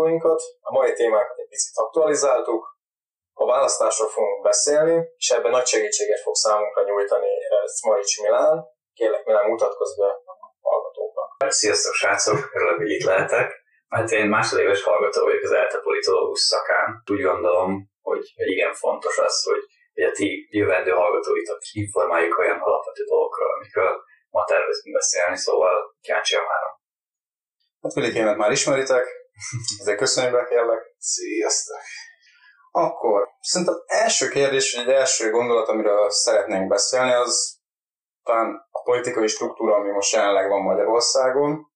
Hallgatóinkat! A mai témákat egy picit aktualizáltuk, a választásról fogunk beszélni, és ebben nagy segítséget fog számunkra nyújtani Smarics Milán. Kérlek Milán, mutatkozz be a hallgatóknak. Sziasztok srácok, örülök, hogy itt lehetek. Hát én másodéves hallgató vagyok az ELTE politológus szakán. Úgy gondolom, hogy igen fontos az, hogy, hogy a ti jövendő hallgatóitok informáljuk olyan alapvető dolgokról, amikről ma tervezünk beszélni, szóval kíváncsian várom. Hát Vilikémet már ismeritek, ezért köszönjük be, kérlek. Sziasztok! Akkor szerintem első kérdés, vagy egy első gondolat, amiről szeretnénk beszélni, az talán a politikai struktúra, ami most jelenleg van Magyarországon.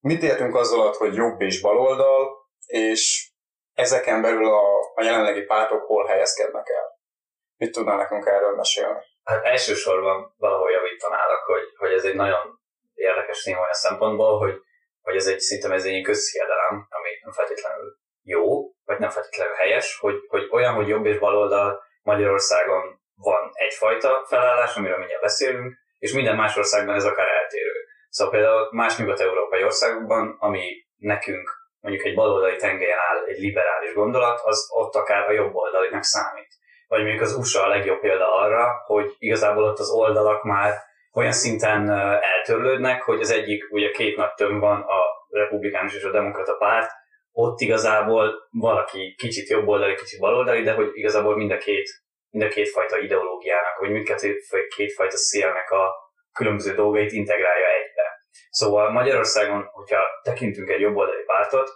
Mit értünk azzal hogy jobb és baloldal, és ezeken belül a, a jelenlegi pártok hol helyezkednek el? Mit tudnál nekünk erről mesélni? Hát elsősorban valahol javítanálak, hogy, hogy ez egy nagyon érdekes téma olyan szempontból, hogy, hogy ez egy szinte ez egy közhiedelem, ami nem feltétlenül jó, vagy nem feltétlenül helyes, hogy, hogy olyan, hogy jobb és baloldal Magyarországon van egyfajta felállás, amiről mindjárt beszélünk, és minden más országban ez akár eltérő. Szóval például más nyugat-európai országokban, ami nekünk mondjuk egy baloldali tengelyen áll egy liberális gondolat, az ott akár a jobb oldalinak számít. Vagy mondjuk az USA a legjobb példa arra, hogy igazából ott az oldalak már olyan szinten eltörlődnek, hogy az egyik, ugye két nagy tömb van, a republikánus és a demokrata párt, ott igazából valaki kicsit jobboldali, kicsit baloldali, de hogy igazából mind a két, mind a két fajta ideológiának, vagy mindkettő két fajta szélnek a különböző dolgait integrálja egybe. Szóval Magyarországon, hogyha tekintünk egy jobboldali pártot,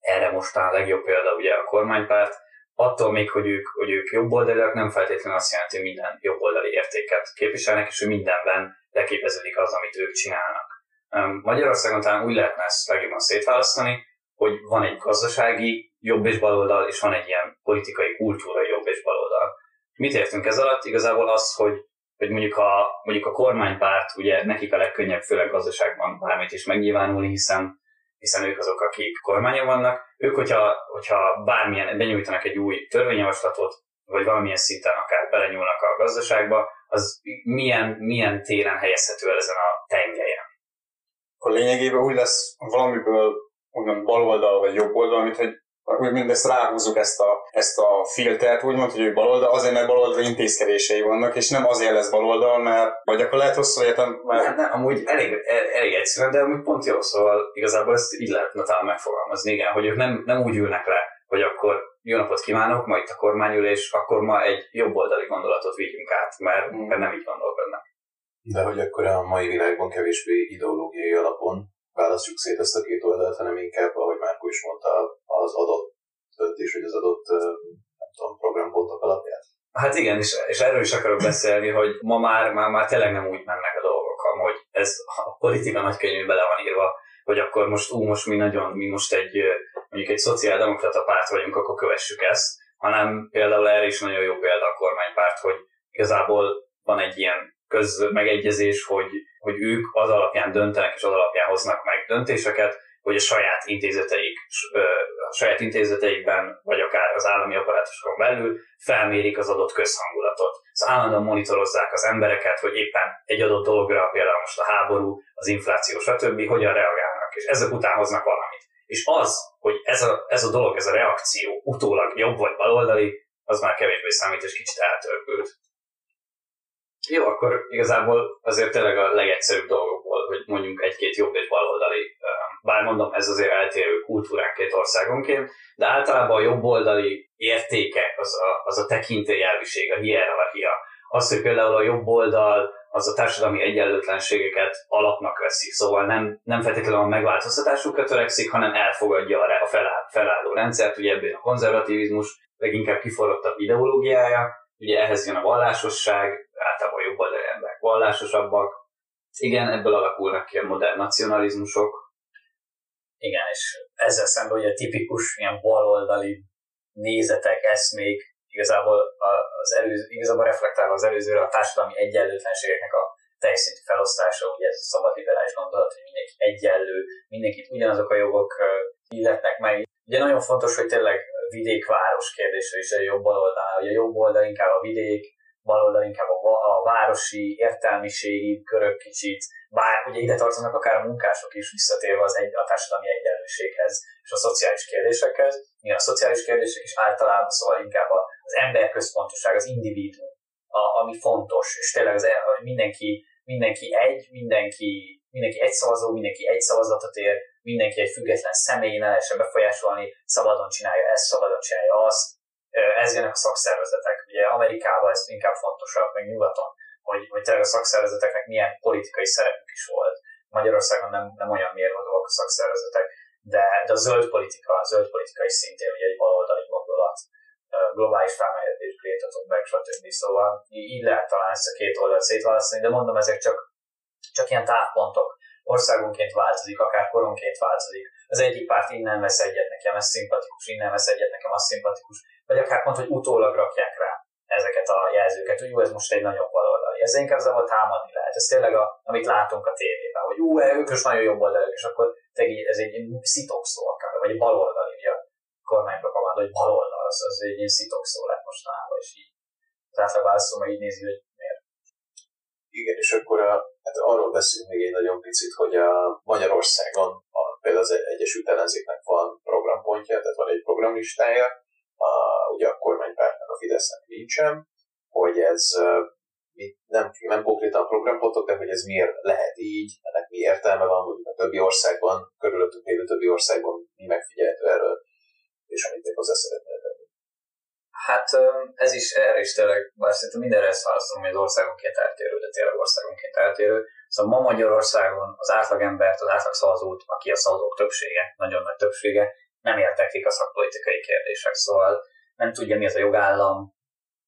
erre mostán a legjobb példa ugye a kormánypárt, attól még, hogy ők, hogy ők jobboldaliak, nem feltétlenül azt jelenti, hogy minden jobboldali értéket képviselnek, és hogy mindenben leképeződik az, amit ők csinálnak. Magyarországon talán úgy lehetne ezt legjobban szétválasztani, hogy van egy gazdasági jobb és baloldal, és van egy ilyen politikai kultúra jobb és baloldal. Mit értünk ez alatt? Igazából az, hogy, hogy mondjuk, a, mondjuk a kormánypárt, ugye nekik a legkönnyebb, főleg gazdaságban bármit is megnyilvánulni, hiszen hiszen ők azok, akik kormányon vannak. Ők, hogyha, hogyha bármilyen, benyújtanak egy új törvényjavaslatot, vagy valamilyen szinten akár belenyúlnak a gazdaságba, az milyen, milyen téren helyezhető el ezen a tengelyen. A lényegében úgy lesz valamiből úgymond bal oldal vagy jobb oldal, mint hogy úgy mindezt ráhúzzuk ezt a, ezt a filtert, úgymond, hogy ő baloldal, azért, mert baloldal intézkedései vannak, és nem azért lesz baloldal, mert vagy akkor lehet hosszú értem, mert... Nem, nem, amúgy elég, elég egyszerűen, de amúgy pont jó, szóval igazából ezt így lehetne talán megfogalmazni, igen, hogy ők nem, nem úgy ülnek le, hogy akkor jó napot kívánok, ma itt a kormányülés, akkor ma egy jobb oldali gondolatot vigyünk át, mert, mert nem így gondolkodnak. De hogy akkor a mai világban kevésbé ideológiai alapon választjuk szét ezt a két oldalt, hanem inkább, ahogy Márko is mondta, az adott döntés, vagy az adott nem tudom, programpontok alapján. Hát igen, és, és erről is akarok beszélni, hogy ma már, már, már tényleg nem úgy mennek a dolgok, hogy ez a politika nagykönyvű bele van írva, hogy akkor most, ú, most mi nagyon, mi most egy, mondjuk egy szociáldemokrata párt vagyunk, akkor kövessük ezt, hanem például erre is nagyon jó példa a kormánypárt, hogy igazából van egy ilyen közmegegyezés, hogy, hogy ők az alapján döntenek és az alapján hoznak meg döntéseket, hogy a saját intézeteik, a saját intézeteikben, vagy akár az állami apparátusokon belül felmérik az adott közhangulatot. Szóval állandóan monitorozzák az embereket, hogy éppen egy adott dologra, például most a háború, az infláció, stb. hogyan reagálnak, és ezek után hoznak valamit. És az, hogy ez a, ez a dolog, ez a reakció utólag jobb vagy baloldali, az már kevésbé számít, és kicsit eltörpült. Jó, akkor igazából azért tényleg a legegyszerűbb dolgokból, hogy mondjuk egy-két jobb és baloldali, bár mondom, ez azért eltérő kultúrán két országonként, de általában a jobboldali értéke, az a, az a tekintélyelviség, a hierarchia. Az, hogy például a jobb oldal az a társadalmi egyenlőtlenségeket alapnak veszi, szóval nem, nem feltétlenül a megváltoztatásukra törekszik, hanem elfogadja a feláll, felálló rendszert, ugye ebben a konzervativizmus leginkább kiforrottabb ideológiája, ugye ehhez jön a vallásosság, általában jobboldali emberek vallásosabbak. Igen, ebből alakulnak ki a modern nacionalizmusok. Igen, és ezzel szemben ugye tipikus ilyen baloldali nézetek, eszmék, igazából az előző, igazából reflektálva az előzőre a társadalmi egyenlőtlenségeknek a teljszintű felosztása, ugye ez a szabadliberális gondolat, hogy mindenki egyenlő, mindenkit ugyanazok a jogok illetnek meg. Ugye nagyon fontos, hogy tényleg vidék-város kérdése is a jobb oldalán, hogy a jobb oldal inkább a vidék, baloldal inkább a, a városi értelmiségi körök kicsit, bár ugye ide tartoznak akár a munkások is visszatérve az egy, a társadalmi egyenlőséghez és a szociális kérdésekhez. Igen, a szociális kérdések is általában szóval inkább az emberközpontoság, az individuum, a, ami fontos, és tényleg az, hogy mindenki, mindenki egy, mindenki, mindenki egy szavazó, mindenki egy szavazatot ér, mindenki egy független személy, ne lehessen befolyásolni, szabadon csinálja ezt, szabadon csinálja azt. Ez jönnek a szakszervezetek. Ugye Amerikában ez inkább fontosabb, meg nyugaton, hogy, hogy tényleg a szakszervezeteknek milyen politikai szerepük is volt. Magyarországon nem, nem olyan mérvadóak a szakszervezetek, de, de a zöld politika, a zöld politika is szintén ugye egy baloldali gondolat, globális felmelegedés, Greta Thunberg, stb. Szóval így lehet talán ezt a két oldalt szétválasztani, de mondom, ezek csak, csak ilyen távpontok. Országonként változik, akár koronként változik. Az egyik párt innen vesz egyet, nekem ez szimpatikus, innen vesz egyet, nekem az szimpatikus. Vagy akár pont, hogy utólag rakják rá ezeket a jelzőket, hogy jó, ez most egy nagyon baloldali. Ez inkább az, ahol támadni lehet. Ez tényleg, a, amit látunk a tévében, hogy ú, ők most nagyon jobb oldalak, és akkor ez egy szitokszó akár, vagy baloldali, ugye a kormánypropaganda, hogy baloldal, az, az egy ilyen szitokszó lett mostanában, és így az átlagválasztó meg így nézi, hogy miért. Igen, és akkor a, hát arról beszélünk még egy nagyon picit, hogy a Magyarországon a, például az Egyesült Ellenzéknek van programpontja, tehát van egy programlistája, a, ugye a a Fidesznek nincsen, hogy ez nem, nem konkrétan programpontok, de hogy ez miért lehet így, ennek mi értelme van, hogy a többi országban, körülöttünk lévő többi országban mi megfigyelhető erről, és amit még hozzá szeretnél tenni. Hát ez is erre is tényleg, bár szerintem mindenre ezt választom, hogy az országonként eltérő, de tényleg országonként eltérő. Szóval ma Magyarországon az átlagembert, az átlag szavazót, aki a szavazók többsége, nagyon nagy többsége, nem érteklik a szakpolitikai kérdések, szóval nem tudja, mi az a jogállam,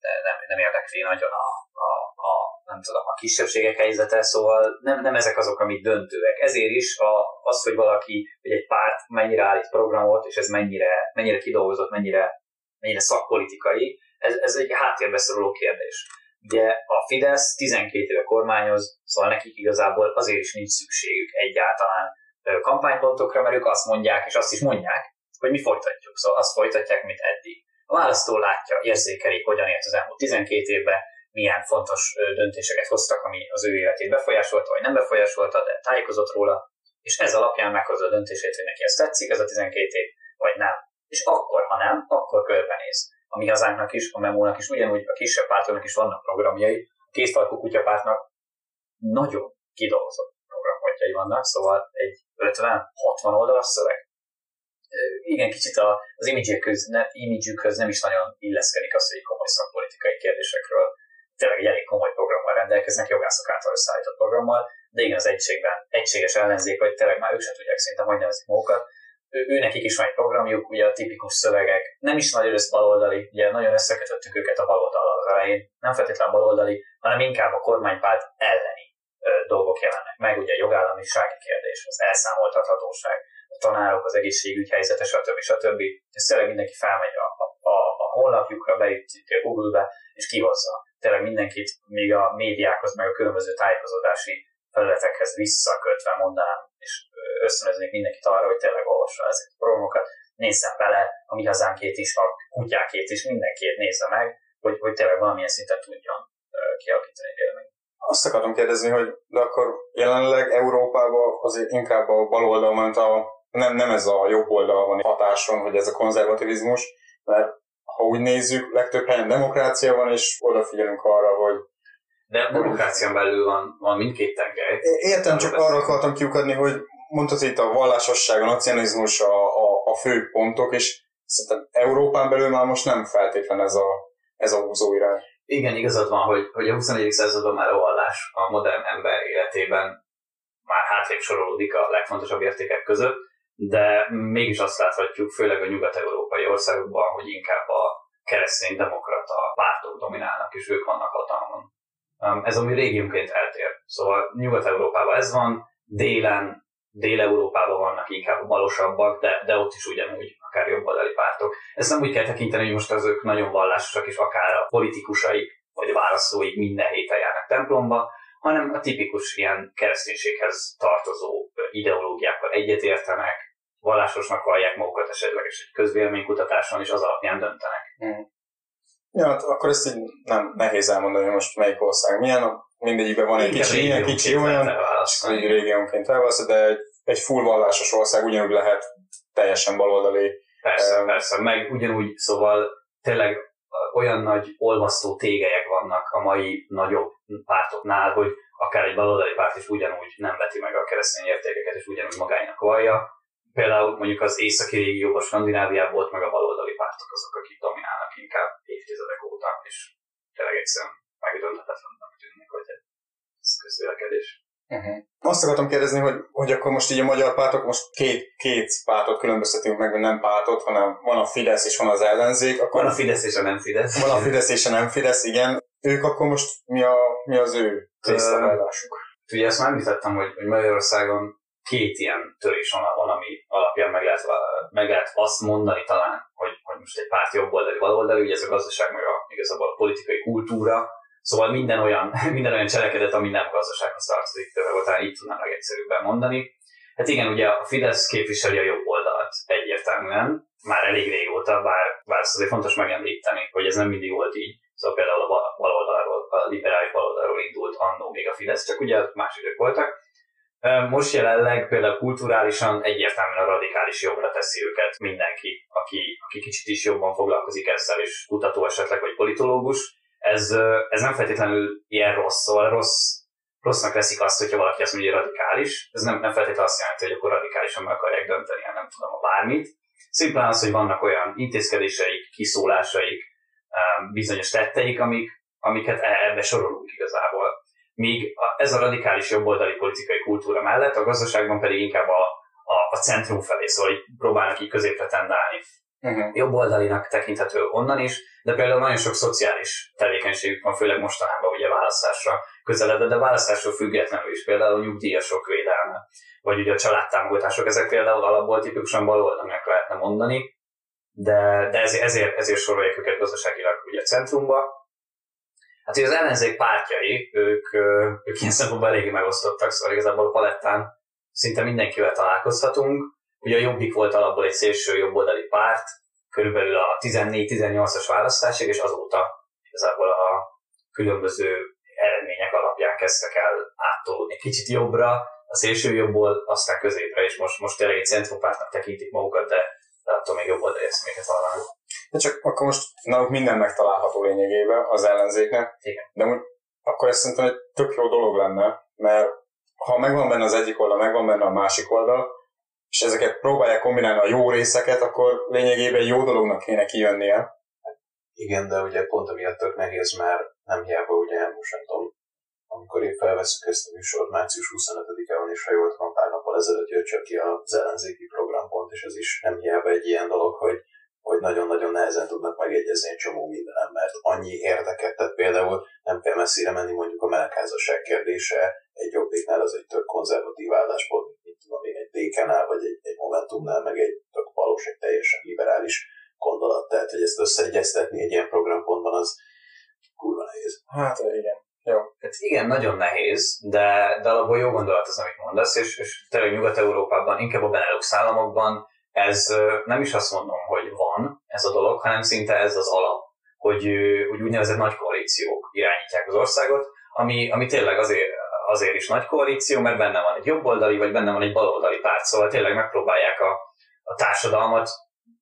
de nem, nem érdekli nagyon a, a, a, nem tudom, a kisebbségek helyzete, szóval nem, nem ezek azok, amik döntőek. Ezért is a, az, hogy valaki, vagy egy párt mennyire állít programot, és ez mennyire, mennyire kidolgozott, mennyire, mennyire szakpolitikai, ez, ez egy háttérbe szoruló kérdés. Ugye a Fidesz 12 éve kormányoz, szóval nekik igazából azért is nincs szükségük egyáltalán kampánypontokra, mert ők azt mondják, és azt is mondják, hogy mi folytatjuk. Szóval azt folytatják, mint eddig. A választó látja, érzékeli, hogyan élt az elmúlt 12 évben, milyen fontos döntéseket hoztak, ami az ő életét befolyásolta, vagy nem befolyásolta, de tájékozott róla, és ez alapján meghozza a döntését, hogy neki ez tetszik, ez a 12 év, vagy nem. És akkor, ha nem, akkor körbenéz. A mi hazánknak is, a memónak is, ugyanúgy a kisebb pártoknak is vannak programjai, a kétfalkú kutyapártnak nagyon kidolgozott programpontjai vannak, szóval egy 50-60 oldalas szöveg, igen, kicsit a, az imidzsükhöz, ne, imidzsükhöz nem is nagyon illeszkedik az, hogy komoly szakpolitikai kérdésekről tényleg egy elég komoly programmal rendelkeznek, jogászok által összeállított programmal, de igen, az egységben egységes ellenzék, vagy tényleg már ők sem tudják szinte, hogy nevezik magukat. Ő, ő nekik is van egy programjuk, ugye a tipikus szövegek, nem is nagyon össze baloldali, ugye nagyon összekötöttük őket a baloldal az elején, nem feltétlenül baloldali, hanem inkább a kormánypárt elleni ö, dolgok jelennek meg, ugye a jogállamisági kérdés, az elszámoltathatóság, tanárok, az egészségügy helyzete, stb. stb. Ez tényleg mindenki felmegy a, a, a honlapjukra, beütik Google-be, és kihozza. Tényleg mindenkit, még a médiákhoz, meg a különböző tájékozódási felületekhez visszakötve mondanám, és ösztönöznék mindenkit arra, hogy tényleg olvassa ezeket a programokat, nézzen bele, a mi hazánkét is, a kutyákét is, mindenkét nézze meg, hogy, hogy tényleg valamilyen szinten tudjon kialakítani véleményt. Azt akartam kérdezni, hogy de akkor jelenleg Európában azért inkább a baloldal, mert a nem, nem ez a jobb oldal van hatáson, hogy ez a konzervativizmus, mert ha úgy nézzük, legtöbb helyen demokrácia van, és odafigyelünk arra, hogy de demokrácián belül van, van mindkét tengely. Értem, csak arra akartam kiukadni, hogy mondtad itt a vallásosság, a nacionalizmus a, a, a fő pontok, és szerintem Európán belül már most nem feltétlen ez a, ez a húzó irány. Igen, igazad van, hogy, hogy a 21. században már a vallás a modern ember életében már hátrébb sorolódik a legfontosabb értékek között, de mégis azt láthatjuk, főleg a nyugat-európai országokban, hogy inkább a keresztény demokrata pártok dominálnak, és ők vannak hatalmon. Ez ami régiumként eltér. Szóval Nyugat-Európában ez van, délen, Dél-Európában vannak inkább a balosabbak, de, de ott is ugyanúgy akár jobboldali pártok. Ezt nem úgy kell tekinteni, hogy most az ők nagyon vallásosak, és akár a politikusaik vagy a választóik minden héten járnak templomba, hanem a tipikus ilyen kereszténységhez tartozó ideológiákkal egyetértenek, vallásosnak vallják magukat esetleges egy közvéleménykutatáson, és az alapján döntenek. Hmm. Ja, hát akkor ezt így nem nehéz elmondani, hogy most melyik ország milyen, mindegyikben van egy kicsi, ilyen kicsi olyan, és így régiónként elválasztod, de egy full vallásos ország ugyanúgy lehet teljesen baloldali. Persze, Em, persze, meg ugyanúgy, szóval tényleg olyan nagy olvasztó tégelyek vannak a mai nagyobb pártoknál, hogy akár egy baloldali párt is ugyanúgy nem veti meg a keresztény értékeket, és ugyanúgy magának vallja. Például mondjuk az északi régióban, Skandináviában volt meg a baloldali pártok azok, akik dominálnak inkább évtizedek óta, és tényleg egyszerűen megdönthetetlennek tűnnek, hogy ez közvélekedés. Uh-huh. Azt akartam kérdezni, hogy, hogy akkor most így a magyar pártok, most két, két pártot különböztetünk meg, nem pártot, hanem van a Fidesz és van az ellenzék, akkor Van a Fidesz és a nem Fidesz. van a Fidesz és a nem Fidesz, igen. Ők akkor most mi, a, mi az ő részletállásuk? Ugye ezt már említettem, hogy, hogy Magyarországon két ilyen törés van, van, ami alapján meg lehet, meg lehet azt mondani talán, hogy, hogy most egy párt jobboldali, baloldali, ugye ez a gazdaság, meg a, igazából a politikai kultúra, Szóval minden olyan, minden olyan cselekedet, ami nem gazdasághoz tartozik, talán így tudnám legegyszerűbben mondani. Hát igen, ugye a Fidesz képviseli a jobb oldalt egyértelműen, már elég régóta, bár, bár ezt azért fontos megemlíteni, hogy ez nem mindig volt így. Szóval például a baloldalról, a liberális baloldalról indult annó még a Fidesz, csak ugye más idők voltak. Most jelenleg például kulturálisan egyértelműen a radikális jobbra teszi őket mindenki, aki, aki kicsit is jobban foglalkozik ezzel, és kutató esetleg, vagy politológus. Ez, ez nem feltétlenül ilyen rossz, szóval rossz, rossznak veszik azt, hogyha valaki azt mondja, hogy radikális. Ez nem, nem feltétlenül azt jelenti, hogy akkor radikálisan meg akarják dönteni, nem tudom, a bármit. Szimplán az, hogy vannak olyan intézkedéseik, kiszólásaik, bizonyos tetteik, amik, amiket e- ebbe sorolunk igazából. Míg ez a radikális jobboldali politikai kultúra mellett a gazdaságban pedig inkább a, a, a centrum felé, szóval hogy próbálnak így középre tendálni. Uh-huh. Jobboldalinak tekinthető onnan is, de például nagyon sok szociális tevékenységük van, főleg mostanában ugye választásra közeledett, de választásról függetlenül is, például nyugdíjasok védelme, vagy ugye a családtámogatások, ezek például alapból tipikusan baloldalinak lehetne mondani, de, de ezért, ezért, ezért sorolják őket gazdaságilag ugye centrumba. Hát ugye az ellenzék pártjai, ők, ők ilyen szempontból eléggé megosztottak, szóval igazából a palettán szinte mindenkivel találkozhatunk. Ugye a Jobbik volt alapból egy szélső jobboldali párt, körülbelül a 14-18-as választásig, és azóta igazából a különböző eredmények alapján kezdtek el áttolódni kicsit jobbra, a szélső jobbból, aztán középre, és most, most tényleg egy centrumpártnak tekintik magukat, de, de attól még jobb oldali eszméket hallanak. De csak akkor most náluk minden megtalálható lényegében az ellenzéknek. Igen. De úgy, akkor ez szerintem egy tök jó dolog lenne, mert ha megvan benne az egyik oldal, megvan benne a másik oldal, és ezeket próbálják kombinálni a jó részeket, akkor lényegében jó dolognak kéne kijönnie. Igen, de ugye pont amiatt tök nehéz, mert nem hiába ugye most nem tudom, amikor én felveszük ezt a műsort március 25-e van, és ha jól tudom, pár nappal ezelőtt jött csak ki az ellenzéki programpont, és ez is nem hiába egy ilyen dolog, hogy hogy nagyon-nagyon nehezen tudnak megegyezni egy csomó mindenem, mert annyi érdeket, tehát például nem kell messzire menni mondjuk a melegházasság kérdése, egy jobbiknál az egy tök konzervatív álláspont, mit tudom én, egy DK-nál, vagy egy, egy Momentumnál, meg egy tök valós, egy teljesen liberális gondolat. Tehát, hogy ezt összeegyeztetni egy ilyen programpontban, az kurva nehéz. Hát igen. Jó. Hát igen, nagyon nehéz, de, de alapból jó gondolat az, amit mondasz, és, és tényleg Nyugat-Európában, inkább a Benelux államokban ez nem is azt mondom, hogy van ez a dolog, hanem szinte ez az alap, hogy, hogy úgynevezett nagy koalíciók irányítják az országot, ami, ami tényleg azért, azért is nagy koalíció, mert benne van egy jobboldali, vagy benne van egy baloldali párt, szóval tényleg megpróbálják a, a társadalmat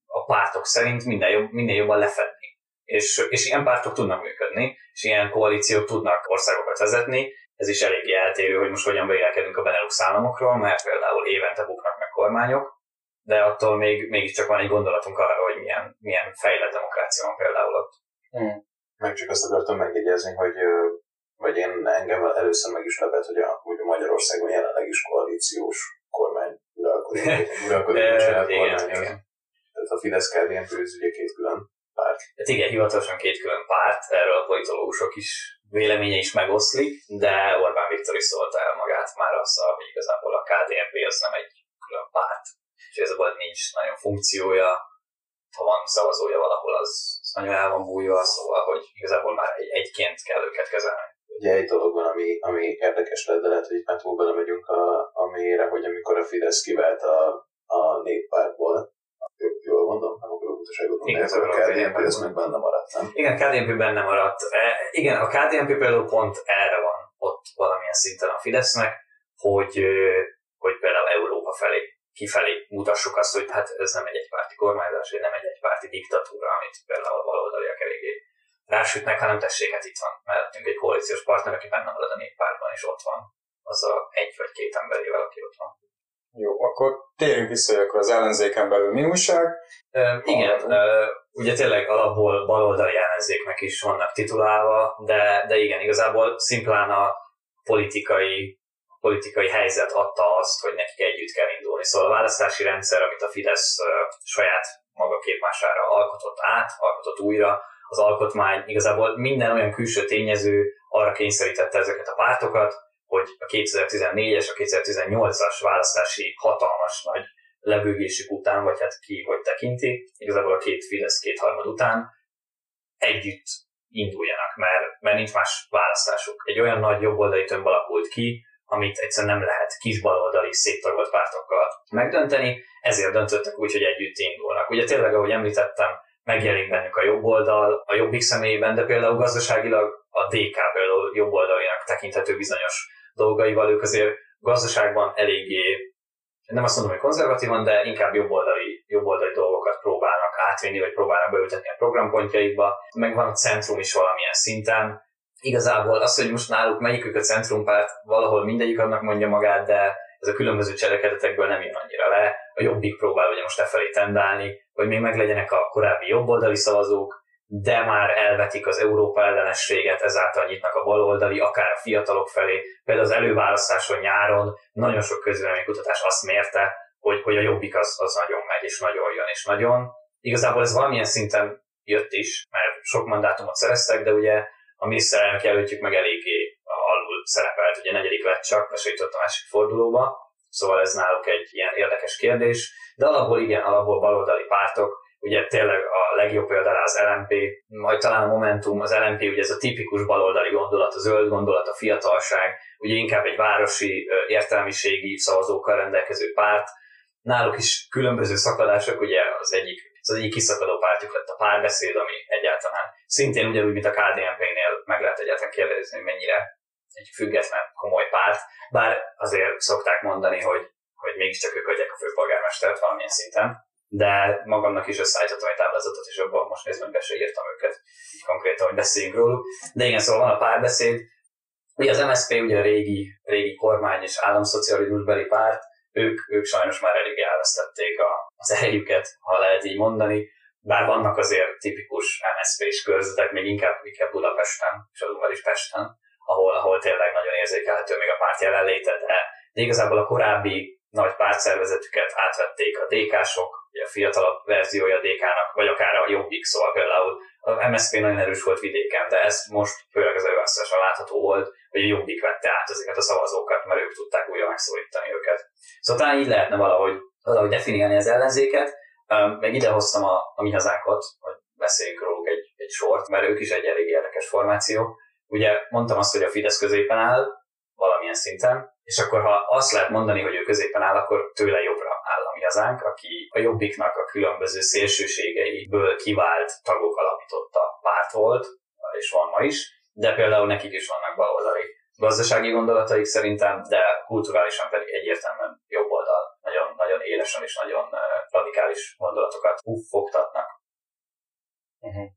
a pártok szerint minden jobb, minden jobban lefedni. És, és ilyen pártok tudnak működni, és ilyen koalíciók tudnak országokat vezetni. Ez is eléggé eltérő, hogy most hogyan vélekedünk a Benelux államokról, mert például évente buknak meg kormányok, de attól még, mégiscsak van egy gondolatunk arra, hogy milyen, milyen fejlett demokrácia van például ott. Hmm. Meg csak azt akartam megjegyezni, hogy vagy én engem először meg is lepett, hogy a, hogy Magyarországon jelenleg is koalíciós kormány uralkodik. uralkodik. Tehát a fidesz kdnp ez ugye két külön párt. Hát igen, hivatalosan két külön párt, erről a politológusok is véleménye is megoszlik, de Orbán Viktor is szólta el magát már azzal, hogy igazából a KDNP az nem egy külön párt, és ez a nincs nagyon funkciója, ha van szavazója valahol, az, az nagyon el van bújva, szóval, hogy igazából már egy, egyként kell őket kezelni. Ugye egy dolog van, ami, ami érdekes lett, de lehet, hogy itt már túl belemegyünk a, a mélyre, hogy amikor a Fidesz kivált a, a néppártból, jól mondom, nem akarok utaságot mondani, Igen, a KDNP ez meg benne maradt, nem? Igen, a KDNP benne maradt. E, igen, a KDNP például pont erre van ott valamilyen szinten a Fidesznek, hogy, hogy például Európa felé, kifelé mutassuk azt, hogy hát ez nem egy egypárti kormányzás, nem egy egypárti diktatúra, amit például a baloldaliak eléggé rásütnek, hanem tessék, hát itt van mellettünk egy koalíciós partner, aki benne marad a néppártban, és ott van az a egy vagy két emberével, aki ott van. Jó, akkor térjünk vissza, hogy akkor az ellenzéken belül mi újság. Ö, igen, ö, ugye tényleg alapból baloldali ellenzéknek is vannak titulálva, de, de igen, igazából szimplán a politikai, a politikai helyzet adta azt, hogy nekik együtt kell indulni. Szóval a választási rendszer, amit a Fidesz saját maga képmására alkotott át, alkotott újra, az alkotmány igazából minden olyan külső tényező arra kényszerítette ezeket a pártokat, hogy a 2014-es, a 2018-as választási hatalmas nagy lebőgésük után, vagy hát ki hogy tekinti, igazából a két Fidesz kétharmad után együtt induljanak, mert, mert nincs más választásuk. Egy olyan nagy jobboldali tömb alakult ki, amit egyszerűen nem lehet kis baloldali széttagolt pártokkal megdönteni, ezért döntöttek úgy, hogy együtt indulnak. Ugye tényleg, ahogy említettem, megjelenik bennük a jobb oldal, a jobbik személyében, de például gazdaságilag a DK például jobb oldalinak tekinthető bizonyos dolgaival, ők azért gazdaságban eléggé, nem azt mondom, hogy konzervatívan, de inkább jobboldali, jobboldali dolgokat próbálnak átvinni, vagy próbálnak beültetni a programpontjaikba, meg van a centrum is valamilyen szinten. Igazából az, hogy most náluk melyikük a centrumpárt, valahol mindegyik annak mondja magát, de ez a különböző cselekedetekből nem jön annyira le. A jobbik próbál ugye most e felé tendálni, hogy még meglegyenek a korábbi jobboldali szavazók, de már elvetik az Európa ellenességet, ezáltal nyitnak a baloldali, akár a fiatalok felé. Például az előválasztáson nyáron nagyon sok közvéleménykutatás azt mérte, hogy, hogy a jobbik az, az nagyon megy, és nagyon jön, és nagyon. Igazából ez valamilyen szinten jött is, mert sok mandátumot szereztek, de ugye a miniszterelnök jelöltjük meg eléggé szerepelt, ugye negyedik lett csak, lesított a másik fordulóba, szóval ez náluk egy ilyen érdekes kérdés, de alapból igen, alapból baloldali pártok, ugye tényleg a legjobb például az LMP, majd talán a Momentum, az LMP ugye ez a tipikus baloldali gondolat, a zöld gondolat, a fiatalság, ugye inkább egy városi értelmiségi szavazókkal rendelkező párt. Náluk is különböző szakadások, ugye az egyik, az egyik kiszakadó pártjuk lett a párbeszéd, ami egyáltalán szintén ugyanúgy, mint a KDNP-nél meg lehet egyáltalán kérdezni, hogy mennyire egy független, komoly párt, bár azért szokták mondani, hogy, hogy mégiscsak ők adják a főpolgármestert valamilyen szinten de magamnak is összeállítottam egy táblázatot, és abban most nézve be se írtam őket, így konkrétan, hogy beszéljünk róluk. De igen, szóval van a párbeszéd. Ugye az MSZP ugye a régi, régi kormány és államszocializmusbeli párt, ők, ők sajnos már elég elvesztették a, az erejüket, ha lehet így mondani, bár vannak azért tipikus MSZP-s körzetek, még inkább, inkább Budapesten, és azonban is Pesten, ahol, ahol tényleg nagyon érzékelhető még a párt jelenléte, de, de igazából a korábbi nagy pártszervezetüket átvették a DK-sok, a fiatalabb verziója DK-nak, vagy akár a Jobbik, szóval például a MSZP nagyon erős volt vidéken, de ez most főleg az előválasztáson látható volt, hogy a Jobbik vette át ezeket a szavazókat, mert ők tudták újra megszólítani őket. Szóval talán így lehetne valahogy, valahogy definiálni az ellenzéket. Meg ide hoztam a, a mi hazánkot, hogy beszéljünk róluk egy, egy sort, mert ők is egy elég érdekes formáció. Ugye mondtam azt, hogy a Fidesz középen áll, valamilyen szinten, és akkor ha azt lehet mondani, hogy ő középen áll, akkor tőle jobbra áll a mi hazánk, aki a jobbiknak a különböző szélsőségeiből kivált tagok alapította párt volt, és van ma is, de például nekik is vannak baloldali gazdasági gondolataik szerintem, de kulturálisan pedig egyértelműen jobb oldal. Nagyon, nagyon élesen és nagyon radikális gondolatokat fogtatnak. Uh-huh.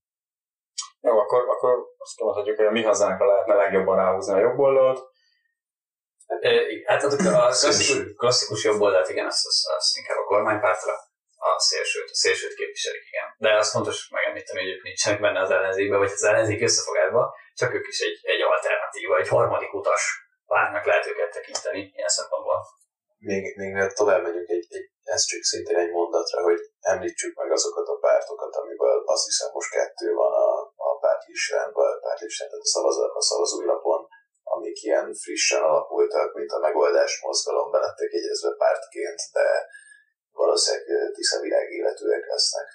Jó, akkor, akkor azt mondhatjuk, hogy a mi hazánkra lehetne legjobban ráhúzni a jobb oldalt, Hát a, a klasszikus, klasszikus jobb oldalt, igen, azt, azt, azt inkább a kormánypártra, a szélsőt, a szélsőt képviselik, igen. De az fontos megemlíteni, hogy ők nincsenek benne az ellenzékben, vagy az ellenzék összefogásban, csak ők is egy, egy alternatíva, egy harmadik utas pártnak lehet őket tekinteni ilyen szempontból. Még, még tovább megyünk egy, egy, ez csak szintén egy mondatra, hogy említsük meg azokat a pártokat, amiből azt hiszem most kettő van a, a pártlistán, vagy a pártlistán, tehát a, szavaz, a szavazói lapon, amik ilyen frissen alakultak, mint a megoldás mozgalom, lettek egyezve pártként, de valószínűleg tiszavilág életűek lesznek.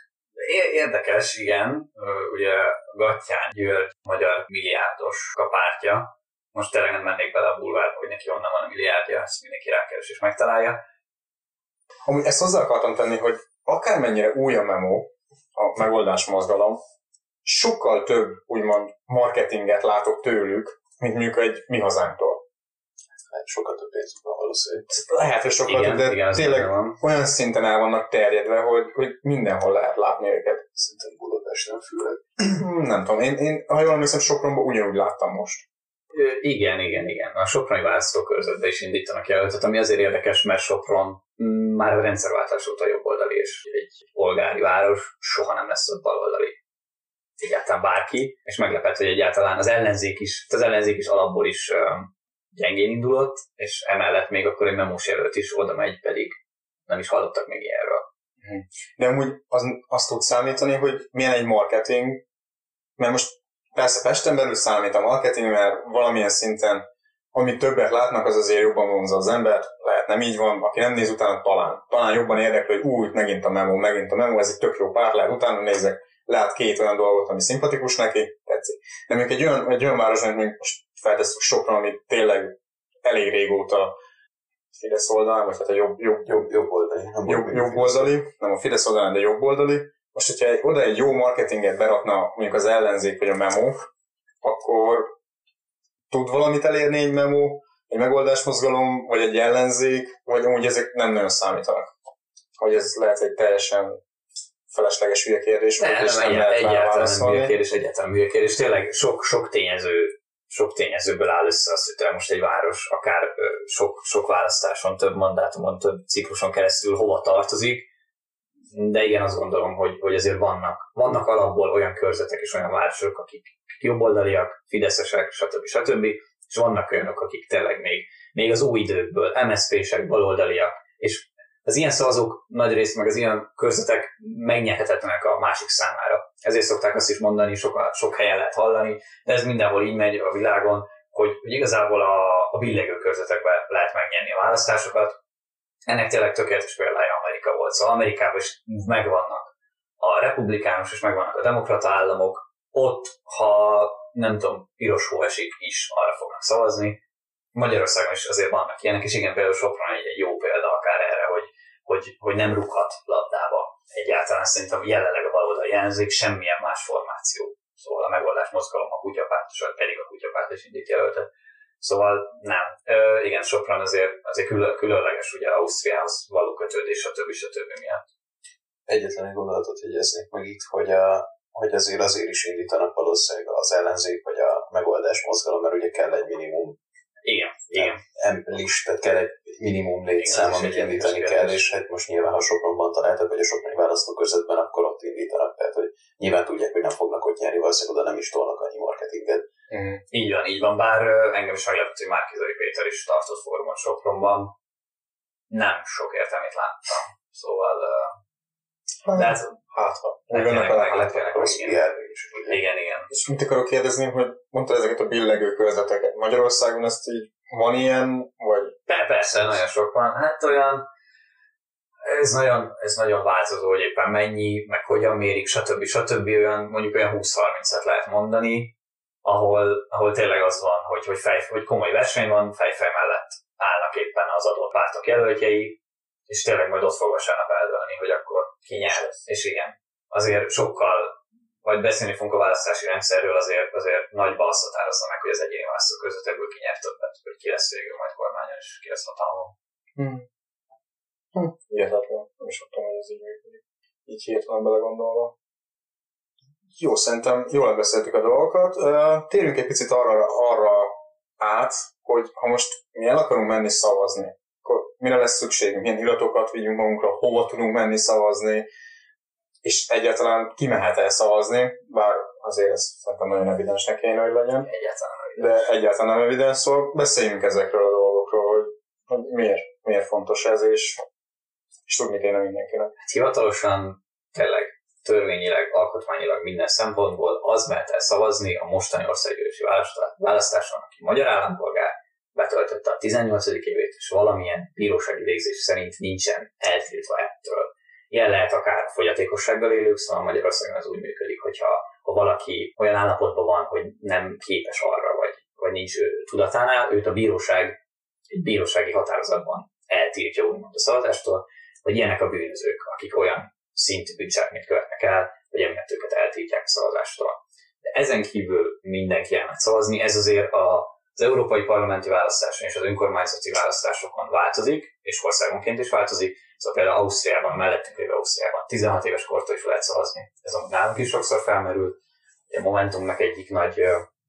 Érdekes, igen. Ugye Gattyán György magyar milliárdos kapártya. Most tényleg nem mennék bele a bulvárba, hogy neki onnan van a milliárdja, ezt mindenki rákeres és megtalálja. Amúgy ezt hozzá akartam tenni, hogy akármennyire új a memo, a megoldás mozgalom, sokkal több úgymond marketinget látok tőlük, mint mondjuk egy mi hazánktól. Sokkal több pénzük van valószínűleg. Lehet, hogy sokkal Igen, több, de igen, tényleg van. olyan szinten el vannak terjedve, hogy, hogy mindenhol lehet látni őket. Szerintem Budapesten főleg. Nem tudom, én, én ha jól emlékszem, Sopronban ugyanúgy láttam most. Ö, Igen, igen, igen. A Soproni választókörzetbe is indítanak jelöltet, ami azért érdekes, mert Sopron mm, már a rendszerváltás óta jobboldali, és egy polgári város soha nem lesz ott baloldali. Egyáltalán bárki, és meglepett, hogy egyáltalán az ellenzék is, az ellenzék is alapból is gyengén indulott, és emellett még akkor egy memós jelölt is oda megy, pedig nem is hallottak még ilyenről. De amúgy az, azt tud számítani, hogy milyen egy marketing, mert most persze Pesten belül számít a marketing, mert valamilyen szinten, amit többet látnak, az azért jobban vonza az ember, lehet nem így van, aki nem néz utána, talán, talán jobban érdekli, hogy úgy, megint a memo, megint a memo, ez egy tök jó pár, lehet utána nézek, lát két olyan dolgot, ami szimpatikus neki, tetszik. De mondjuk egy olyan, egy olyan város, mint mondjuk most feltesszük Sopron, ami tényleg elég régóta Fidesz oldalán, vagy hát a jobb, jobb, Jobb, jobb oldali. Nem jobb, oldali. jobb oldali, nem a Fidesz oldalán, de jobb oldali. Most, hogyha egy, oda egy jó marketinget berakna mondjuk az ellenzék vagy a memo, akkor tud valamit elérni egy memo, egy megoldásmozgalom, vagy egy ellenzék, vagy amúgy ezek nem nagyon számítanak. Hogy ez lehet egy teljesen felesleges hülye kérdés, Nem, vagy és nem, nem lehet egyáltalán nem hülye kérdés, egyáltalán hülye kérdés. Tényleg sok, sok tényező sok tényezőből áll össze az, hogy te most egy város akár sok, sok választáson, több mandátumon, több cikluson keresztül hova tartozik, de igen, azt gondolom, hogy, hogy azért vannak, vannak alapból olyan körzetek és olyan városok, akik jobboldaliak, fideszesek, stb. stb. És vannak olyanok, akik tényleg még, még az új időkből, MSZP-sek, baloldaliak, és az ilyen szavazók nagy rész, meg az ilyen körzetek megnyerhetetlenek a másik számára. Ezért szokták azt is mondani, sok, sok helyen lehet hallani, de ez mindenhol így megy a világon, hogy, hogy igazából a, a billegő körzetekben lehet megnyerni a választásokat. Ennek tényleg tökéletes példája Amerika volt. Szóval Amerikában is megvannak a republikánus és megvannak a demokrata államok. Ott, ha nem tudom, piros hó esik is, arra fognak szavazni. Magyarországon is azért vannak ilyenek, és igen, például Sopron egy, egy jó példa akár erre, hogy, hogy, nem rúghat labdába. Egyáltalán szerintem jelenleg a baloldali ellenzék semmilyen más formáció. Szóval a megoldás mozgalom a kutyapárt, vagy pedig a kutyapárt is indít jelöltet. Szóval nem. Ö, igen, Sopron azért, azért külön, különleges ugye Ausztriához való kötődés, stb. stb. miatt. Egyetlen egy gondolatot jegyeznék meg itt, hogy, a, hogy azért azért is indítanak valószínűleg az ellenzék, vagy a megoldás mozgalom, mert ugye kell egy minimum Igen, igen. em- list, tehát kell egy minimum létszám, amit indítani kell, és hát most nyilván, ha Sopronban találtak, vagy a Soproni választókörzetben, akkor ott indítanak, tehát hogy nyilván tudják, hogy nem fognak ott nyerni, valószínűleg oda nem is tolnak annyi marketinget. Mhm. Így van, így van, bár engem is meglepett, hogy Márkizai Péter is tartott formon Sopronban. Nem sok értelmét láttam. Szóval, de hát, Hát, ha. Meg, legyenek Rossz igen. PR is. igen, igen. És mit akarok kérdezni, hogy mondtad ezeket a billegő körzeteket. Magyarországon ezt így van ilyen, vagy De persze, nagyon sok van. Hát olyan, ez nagyon, ez nagyon változó, hogy éppen mennyi, meg hogyan mérik, stb. stb. Olyan, mondjuk olyan 20-30-et lehet mondani, ahol, ahol tényleg az van, hogy, hogy, fej, hogy komoly verseny van, fejfej mellett állnak éppen az adott pártok jelöltjei, és tényleg majd ott fog vasárnap eldőlni, hogy akkor ki nyer. És igen, azért sokkal, vagy beszélni fogunk a választási rendszerről, azért, azért nagy balasz határozza meg, hogy az egyéni választók között ebből ki nyer többet, hogy ki lesz végül majd kormányon, és ki lesz hatalmon. Hm. Hm. Hihetetlen. Nem is tudtam, hogy ez így működik. Így hirtelen belegondolva. Jó, szerintem jól beszéltük a dolgokat. Térjünk egy picit arra, arra át, hogy ha most mi el akarunk menni szavazni, mire lesz szükségünk, milyen iratokat vigyünk magunkra, hova tudunk menni szavazni, és egyáltalán ki mehet el szavazni, bár azért ez szerintem nagyon evidensnek kéne, hogy legyen. Egyáltalán nem de egyáltalán nem evidens, szóval beszéljünk ezekről a dolgokról, hogy, hogy miért, miért fontos ez, és, és tudni kéne mindenkinek. Hát hivatalosan tényleg törvényileg, alkotmányilag minden szempontból az mehet el szavazni a mostani országgyűlési választá- választáson, aki magyar állampolgár, betöltötte a 18. évét, és valamilyen bírósági végzés szerint nincsen eltiltva ettől. Ilyen lehet akár fogyatékossággal élők, szóval Magyarországon az úgy működik, hogyha ha valaki olyan állapotban van, hogy nem képes arra, vagy, vagy nincs ő tudatánál, őt a bíróság egy bírósági határozatban eltiltja úgymond a szavazástól, hogy ilyenek a bűnözők, akik olyan szintű bűncselekményt követnek el, hogy emiatt őket eltiltják a szavazástól. De ezen kívül mindenki elmegy szavazni, ez azért a, az európai parlamenti választáson és az önkormányzati választásokon változik, és országonként is változik. Szóval például Ausztriában, mellettünk lévő Ausztriában 16 éves kortól is lehet szavazni. Ez nálunk is sokszor felmerül. A Momentumnak egyik nagy,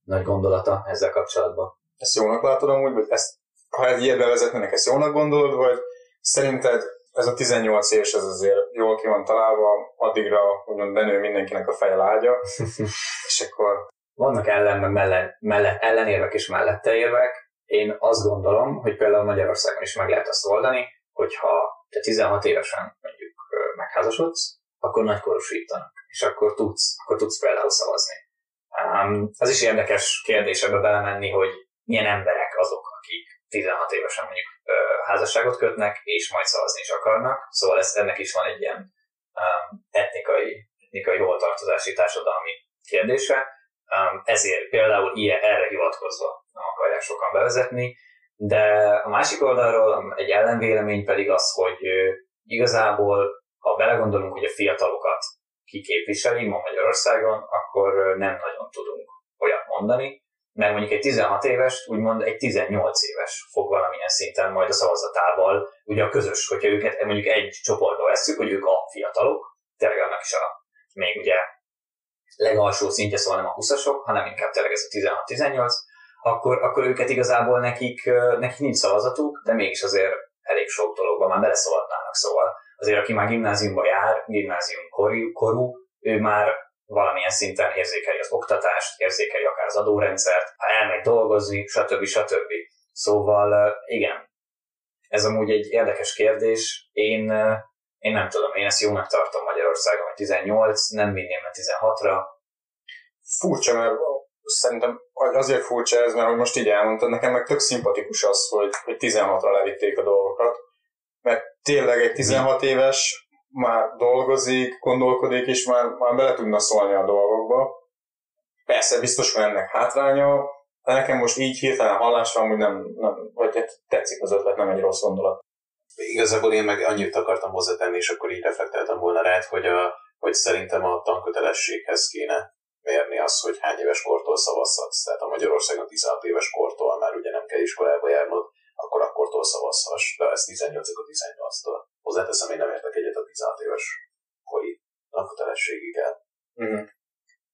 nagy gondolata ezzel kapcsolatban. Ezt jónak látod amúgy, vagy ezt, ha egy ilyet bevezetnének, ezt jónak gondolod, vagy szerinted ez a 18 éves ez azért jól ki van találva, addigra úgymond benő mindenkinek a feje lágya, és akkor... Vannak ellen, meg mellett, ellenérvek és mellette érvek. Én azt gondolom, hogy például Magyarországon is meg lehet azt oldani, hogyha te 16 évesen mondjuk megházasodsz, akkor nagykorúsítanak, és akkor tudsz, akkor tudsz például szavazni. Um, az is érdekes kérdés ebbe belemenni, hogy milyen emberek azok, akik 16 évesen mondjuk ö, házasságot kötnek, és majd szavazni is akarnak. Szóval ez, ennek is van egy ilyen um, etnikai, etnikai holtartozási társadalmi kérdése. Ezért például ilyen, erre hivatkozva nem akarják sokan bevezetni, de a másik oldalról egy ellenvélemény pedig az, hogy igazából, ha belegondolunk, hogy a fiatalokat kiképviseli ma Magyarországon, akkor nem nagyon tudunk olyat mondani, mert mondjuk egy 16 éves, úgymond egy 18 éves fog valamilyen szinten majd a szavazatával, ugye a közös, hogyha őket mondjuk egy csoportba veszük, hogy ők a fiatalok, tényleg annak is a még ugye legalsó szintje, szóval nem a 20-asok, hanem inkább tényleg ez a 16-18, akkor, akkor őket igazából nekik, nekik nincs szavazatuk, de mégis azért elég sok dologban már beleszólhatnának, szóval azért aki már gimnáziumba jár, gimnázium korú, korú ő már valamilyen szinten érzékeli az oktatást, érzékeli akár az adórendszert, ha elmegy dolgozni, stb. stb. Szóval igen, ez amúgy egy érdekes kérdés. Én, én nem tudom, én ezt jónak tartom Magyarországon, hogy 18, nem vinném a 16-ra. Furcsa, mert szerintem azért furcsa ez, mert hogy most így elmondtad, nekem meg tök szimpatikus az, hogy, hogy 16-ra levitték a dolgokat, mert tényleg egy 16 éves már dolgozik, gondolkodik, és már, már bele tudna szólni a dolgokba. Persze, biztos van ennek hátránya, de nekem most így hirtelen hallásra amúgy nem, nem vagy hát tetszik az ötlet, nem egy rossz gondolat. Igazából én meg annyit akartam hozzátenni, és akkor így reflektáltam volna rá, hogy, a, hogy szerintem a tankötelességhez kéne mérni az, hogy hány éves kortól szavazhatsz. Tehát a Magyarországon 16 éves kortól már ugye nem kell iskolába járnod, akkor akkortól szavazhass, de ez 18 a 18-tól. Hozzáteszem, én nem értek egyet a 16 éves kori tankötelességig el. Mm-hmm.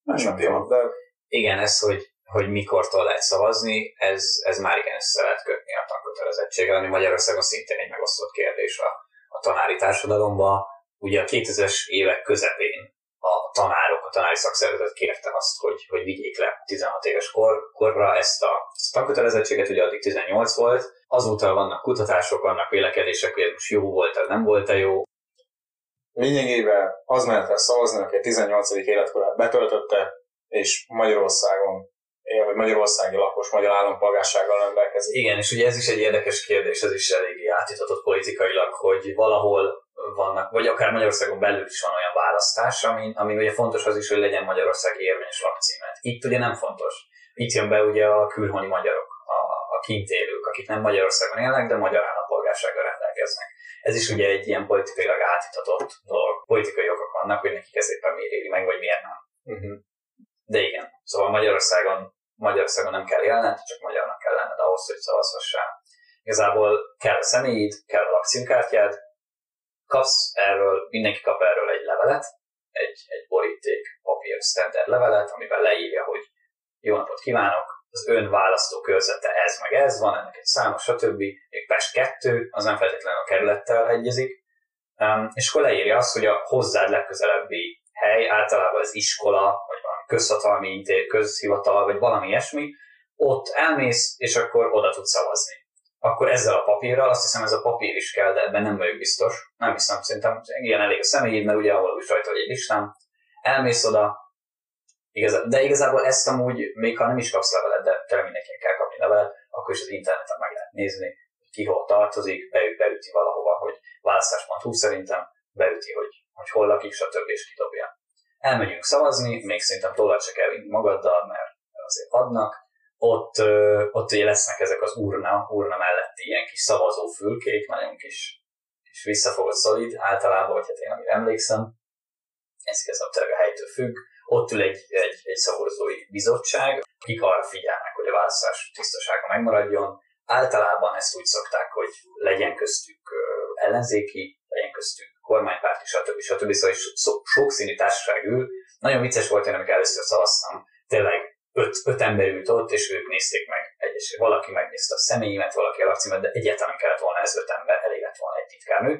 Másik téma. De... Igen, ez, hogy, hogy mikortól lehet szavazni, ez, ez már igen össze lehet kötni a tankötelezettséggel, ami Magyarországon szintén egy megosztott kérdés a, a tanári társadalomban. Ugye a 2000-es évek közepén a tanárok, a tanári szakszervezet kérte azt, hogy, hogy vigyék le 16 éves kor, korra ezt a, ezt a tankötelezettséget, ugye addig 18 volt. Azóta vannak kutatások, vannak vélekedések, hogy ez most jó volt-e, nem volt-e jó. Lényegében az ment el szavazni, aki a 18. életkorát betöltötte, és Magyarországon él, vagy magyarországi lakos, magyar állampolgársággal rendelkezik. Igen, és ugye ez is egy érdekes kérdés, ez is eléggé átitatott politikailag, hogy valahol vannak, vagy akár Magyarországon belül is van olyan választás, ami, ami ugye fontos az is, hogy legyen magyarországi érvényes lakcímet. Itt ugye nem fontos. Itt jön be ugye a külhoni magyarok, a, a kint élők, akik nem Magyarországon élnek, de magyar állampolgársággal rendelkeznek. Ez is ugye egy ilyen politikailag átitatott dolog. Politikai okok vannak, hogy nekik ez éppen miért éri meg, vagy miért nem. Uh-huh. De igen, szóval Magyarországon, Magyarországon nem kell élned, csak magyarnak kell lenned ahhoz, hogy szavazhassál. Igazából kell a személyid, kell a lakcímkártyád, kapsz erről, mindenki kap erről egy levelet, egy, egy boríték papír standard levelet, amiben leírja, hogy jó napot kívánok, az ön választó körzete ez meg ez, van ennek egy száma, stb. Még Pest 2, az nem feltétlenül a kerülettel egyezik, és akkor leírja azt, hogy a hozzád legközelebbi hely, általában az iskola, vagy valami közhatalmi intéz, közhivatal, vagy valami ilyesmi, ott elmész, és akkor oda tudsz szavazni akkor ezzel a papírral, azt hiszem ez a papír is kell, de ebben nem vagyok biztos. Nem hiszem, szerintem ilyen elég a személyed, mert ugye ahol is rajta vagy egy listám. Elmész oda, de igazából ezt amúgy, még ha nem is kapsz levelet, de tényleg mindenkinek kell kapni levelet, akkor is az interneten meg lehet nézni, ki hol tartozik, beüt, beüti valahova, hogy választás.hu szerintem beüti, hogy, hogy hol lakik, stb. és kidobja. Elmegyünk szavazni, még szerintem tollat se kell magaddal, mert azért adnak, ott, ott ugye lesznek ezek az urna, urna melletti ilyen kis szavazó fülkék, nagyon kis, kis visszafogott szolid általában, vagy hát én amire emlékszem, ez igazából tényleg a helytől függ, ott ül egy, egy, egy szavazói bizottság, akik arra figyelnek, hogy a választás tisztasága megmaradjon. Általában ezt úgy szokták, hogy legyen köztük ellenzéki, legyen köztük kormánypárti, stb. stb. Szóval so, sokszínű társaság ül. Nagyon vicces volt én, amikor először szavaztam. Tényleg öt, öt ember ült ott, és ők nézték meg egyes. Valaki megnézte a személyemet, valaki a lakcímet, de egyáltalán nem kellett volna ez öt ember, elég lett volna egy titkárnő.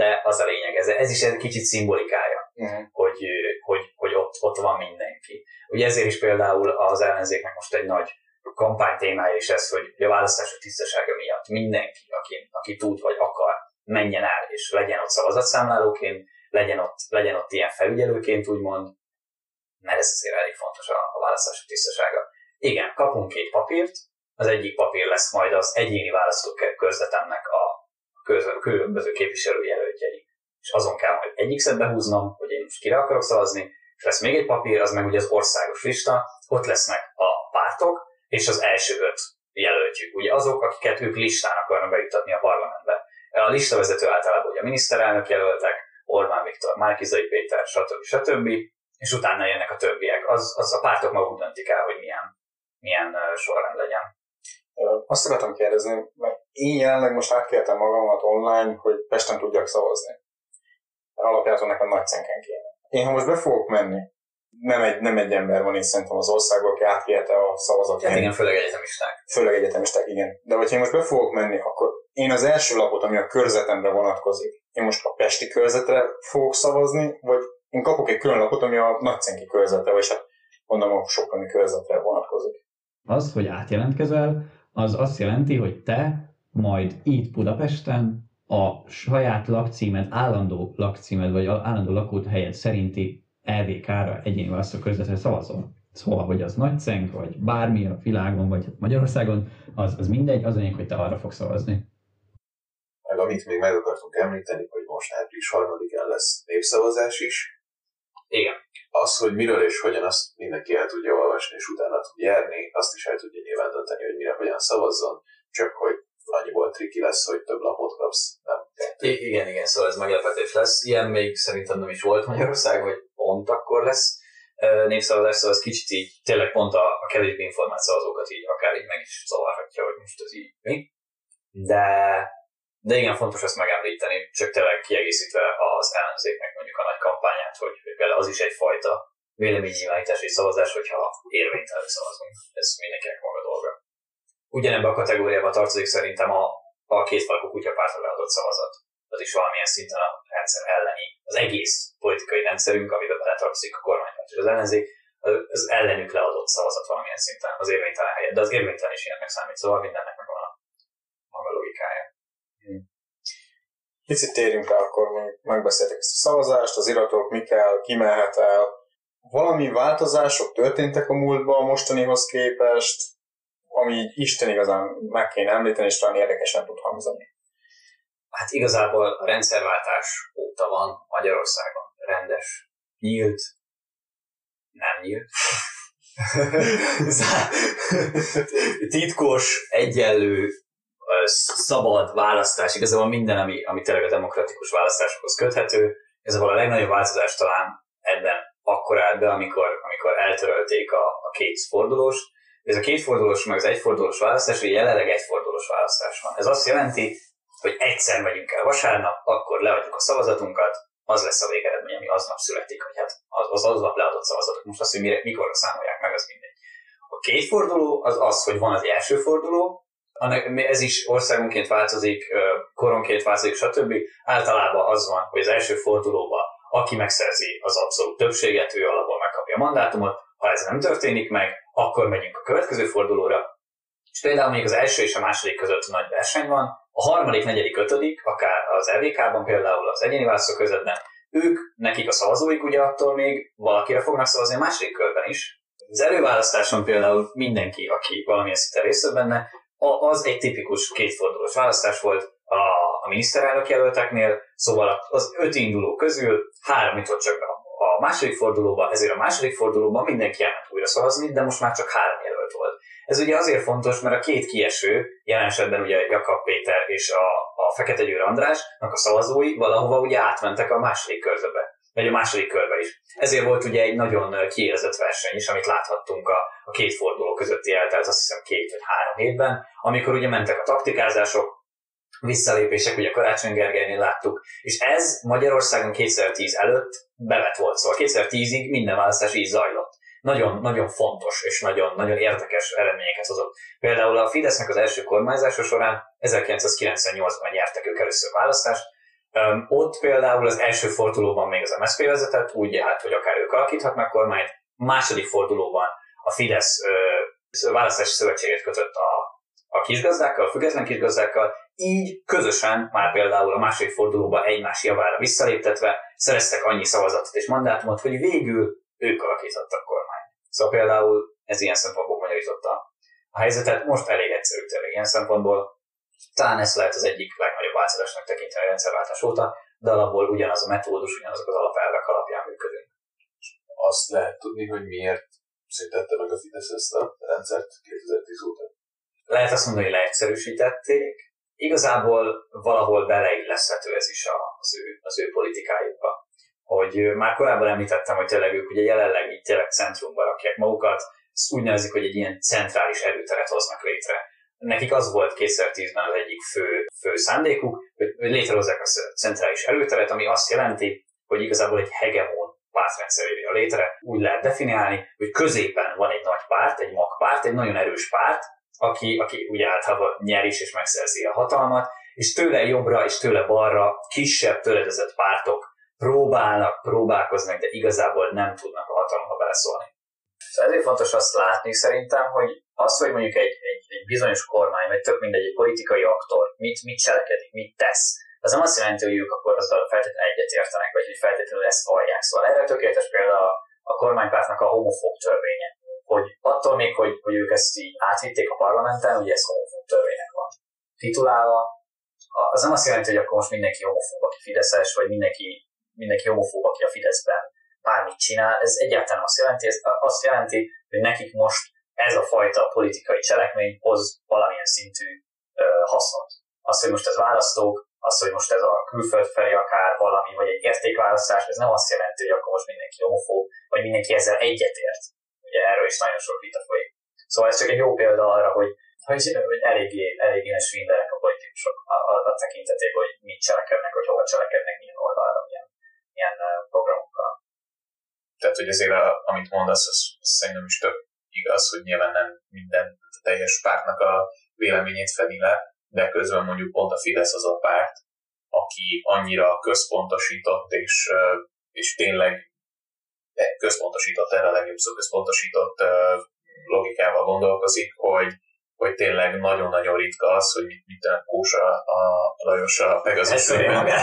De az a lényeg, ez, ez is egy kicsit szimbolikája, uh-huh. hogy, hogy, hogy ott, ott van mindenki. Ugye ezért is például az ellenzéknek most egy nagy kampány témája is ez, hogy a választások tisztasága miatt mindenki, aki, aki tud vagy akar, menjen el, és legyen ott szavazatszámlálóként, legyen ott, legyen ott ilyen felügyelőként, úgymond, mert ez azért elég fontos a, a választások tisztasága. Igen, kapunk két papírt, az egyik papír lesz majd az egyéni választókörzetemnek a különböző képviselőjelöltjei. És azon kell majd egyik szedbe húznom, hogy én most kire akarok szavazni, és lesz még egy papír, az meg ugye az országos lista, ott lesznek a pártok, és az első öt jelöltjük. Ugye azok, akiket ők listán akarnak bejutatni a parlamentbe. A listavezető általában ugye a miniszterelnök jelöltek, Orbán Viktor, Márkizai Péter, stb. stb. És utána jönnek a többiek. Az, az a pártok maguk döntik el, hogy milyen, milyen sorrend legyen. Azt akartam kérdezni, mert én jelenleg most átkértem magamat online, hogy Pesten tudjak szavazni. Alapjától nekem nagy cenken kéne. Én ha most be fogok menni, nem egy, nem egy ember van itt szerintem az országban, aki átkérte a szavazat. Hát igen, főleg egyetemisták. Főleg egyetemisták, igen. De hogyha én most be fogok menni, akkor én az első lapot, ami a körzetemre vonatkozik, én most a Pesti körzetre fogok szavazni, vagy én kapok egy külön lapot, ami a Nagycenki körzetre, vagy hát mondom a Soproni körzetre vonatkozik. Az, hogy átjelentkezel, az azt jelenti, hogy te majd itt Budapesten a saját lakcímed, állandó lakcímed, vagy állandó lakóhelyed szerinti LVK-ra egyéni választókörzetre szavazol. Szóval, hogy az Nagycenk, vagy bármi a világon, vagy Magyarországon, az, az mindegy, az anyag, hogy te arra fogsz szavazni. Amit még meg akartunk említeni, hogy most április harmadikán lesz népszavazás is. Igen. Az, hogy miről és hogyan, azt mindenki el tudja olvasni, és utána tud járni, azt is el tudja nyilván dönteni, hogy mire hogyan szavazzon, csak hogy annyiból triki lesz, hogy több lapot kapsz, nem? I- igen, igen, szóval ez meglepetés lesz. Ilyen még szerintem nem is volt Magyarország, hogy pont akkor lesz népszavazás, szóval ez kicsit így tényleg pont a, a kevésbé informált szavazókat így akár így meg is zavarhatja, hogy most ez így mi. De de igen, fontos ezt megemlíteni, csak tényleg kiegészítve az ellenzéknek mondjuk a nagy kampányát, hogy, hogy például az is egyfajta véleménynyilvánítás és szavazás, hogyha érvénytelenül szavazunk. Ez mindenkinek maga dolga. Ugyanebben a kategóriába tartozik szerintem a, a kétfalkú kutyapártra leadott szavazat. Az is valamilyen szinten a rendszer elleni. Az egész politikai rendszerünk, amiben beletartozik a kormánypárt és az ellenzék, az ellenük leadott szavazat valamilyen szinten, az érvénytelen helyet. De az érvénytelen is ilyennek számít, szóval mindennek megvan a maga logikája. Picit térjünk rá, akkor még megbeszéltek ezt a szavazást, az iratok, mi kell, ki mehet el. Valami változások történtek a múltban mostanihoz képest, ami így Isten igazán meg kéne említeni, és talán érdekesen tud hangzani. Hát igazából a rendszerváltás óta van Magyarországon rendes, nyílt, nem nyílt, titkos, egyenlő szabad választás, igazából minden, ami, ami tényleg a demokratikus választásokhoz köthető. Ez a legnagyobb változás talán ebben akkor állt be, amikor, amikor eltörölték a, a két fordulós. Ez a kétfordulós meg az egyfordulós választás, hogy jelenleg egyfordulós választás van. Ez azt jelenti, hogy egyszer megyünk el vasárnap, akkor leadjuk a szavazatunkat, az lesz a végeredmény, ami aznap születik, hogy hát az, az aznap leadott szavazatok. Most azt, hogy mire, mikorra számolják meg, az mindegy. A két forduló az az, hogy van az első forduló, ez is országonként változik, koronként változik, stb. Általában az van, hogy az első fordulóban aki megszerzi az abszolút többséget, ő alapból megkapja a mandátumot, ha ez nem történik meg, akkor megyünk a következő fordulóra, és például még az első és a második között nagy verseny van, a harmadik, negyedik, ötödik, akár az LVK-ban például az egyéni választókörzetben, ők, nekik a szavazóik ugye attól még valakire fognak szavazni a második körben is. Az előválasztáson például mindenki, aki valamilyen szinte részt benne, az egy tipikus kétfordulós választás volt a, a miniszterelnök jelölteknél, szóval az öt induló közül három jutott csak be a második fordulóba, ezért a második fordulóban mindenki elment újra szavazni, de most már csak három jelölt volt. Ez ugye azért fontos, mert a két kieső, jelen esetben ugye Jakab Péter és a, a Fekete Győr Andrásnak a szavazói valahova ugye átmentek a második körzetbe. Vagy a második körben is. Ezért volt ugye egy nagyon kiélezett verseny is, amit láthattunk a, a két forduló közötti eltelt, azt hiszem két vagy három hétben, amikor ugye mentek a taktikázások, visszalépések, ugye Karácsony Gergelynél láttuk, és ez Magyarországon 2010 előtt bevet volt, szóval 2010-ig minden választás így zajlott. Nagyon, nagyon fontos és nagyon, nagyon érdekes eredményeket hozott. Például a Fidesznek az első kormányzása során 1998-ban nyertek ők először választást, Um, ott például az első fordulóban még az MSZP vezetett, úgy állt, hogy akár ők alakíthatnak kormányt, második fordulóban a Fidesz ö, választási szövetséget kötött a, a kisgazdákkal, a független kisgazdákkal, így közösen már például a második fordulóban egymás javára visszaléptetve szereztek annyi szavazatot és mandátumot, hogy végül ők alakítottak kormányt. Szóval például ez ilyen szempontból magyarította a helyzetet. Most elég egyszerű tényleg ilyen szempontból. Talán ez lehet az egyik legnagyobb változásnak tekinteni a rendszerváltás óta, de alapból ugyanaz a metódus, ugyanazok az alapelvek alapján működünk. Azt lehet tudni, hogy miért szüntette meg a Fidesz ezt a rendszert 2010 óta? Lehet azt mondani, hogy leegyszerűsítették, igazából valahol beleilleszthető ez is az ő, az ő politikájukba. Hogy már korábban említettem, hogy tényleg ők ugye jelenleg így tényleg centrumba rakják magukat, ezt úgy nevezik, hogy egy ilyen centrális erőteret hoznak létre. Nekik az volt 2010-ben az egyik fő, fő szándékuk, hogy létrehozzák a centrális erőteret, ami azt jelenti, hogy igazából egy hegemon pártrendszer a létre. Úgy lehet definiálni, hogy középen van egy nagy párt, egy magpárt, egy nagyon erős párt, aki, aki ugye általában nyer is és megszerzi a hatalmat, és tőle jobbra és tőle balra kisebb töredezett pártok próbálnak, próbálkoznak, de igazából nem tudnak a hatalomba beleszólni. Ezért fontos azt látni szerintem, hogy az, hogy mondjuk egy, egy, egy bizonyos kormány, vagy több mindegy egy politikai aktor mit, mit cselekedik, mit tesz, az nem azt jelenti, hogy ők akkor azzal feltétlenül egyetértenek, vagy hogy feltétlenül ezt hallják. Szóval erre tökéletes példa a, a kormánypártnak a homofób törvénye, hogy attól még, hogy, hogy ők ezt így átvitték a parlamenten, ugye ez homofób törvénynek van titulálva, az nem azt jelenti, hogy akkor most mindenki homofób, aki Fideszes, vagy mindenki, mindenki homofób, aki a Fideszben bármit csinál, ez egyáltalán azt jelenti, ez azt jelenti, hogy nekik most ez a fajta politikai cselekmény hoz valamilyen szintű hasznot. Az, hogy most ez választók, az, hogy most ez a külföld felé akár valami, vagy egy értékválasztás, ez nem azt jelenti, hogy akkor most mindenki homofób, vagy mindenki ezzel egyetért. Ugye erről is nagyon sok vita folyik. Szóval ez csak egy jó példa arra, hogy, hogy, hogy eléggé, eléggé svindelek a politikusok a, a, a tekintetében, hogy mit cselekednek, hogy hova cselekednek, milyen oldalra, milyen, milyen programokkal. Tehát, hogy azért, a, amit mondasz, az, az szerintem is több igaz, hogy nyilván nem minden a teljes pártnak a véleményét fedi le, de közben mondjuk pont a Fidesz az a párt, aki annyira központosított, és, és tényleg központosított, erre a legjobb szó, központosított logikával gondolkozik, hogy, hogy tényleg nagyon-nagyon ritka az, hogy mit, mit Kósa a Lajos a Pegasus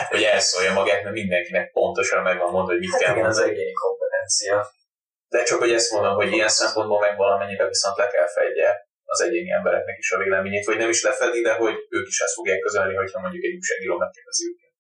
hogy elszólja magát, mert mindenkinek pontosan megvan mondva, hogy mit hát kell igen, mondani. az egyéni kompetencia. De csak hogy ezt mondom, hogy ilyen szempontból meg valamennyire viszont le kell fedje az egyéni embereknek is a véleményét, vagy nem is lefedi, de hogy ők is ezt fogják közölni, hogyha mondjuk egy újságíró megkérdezi őket.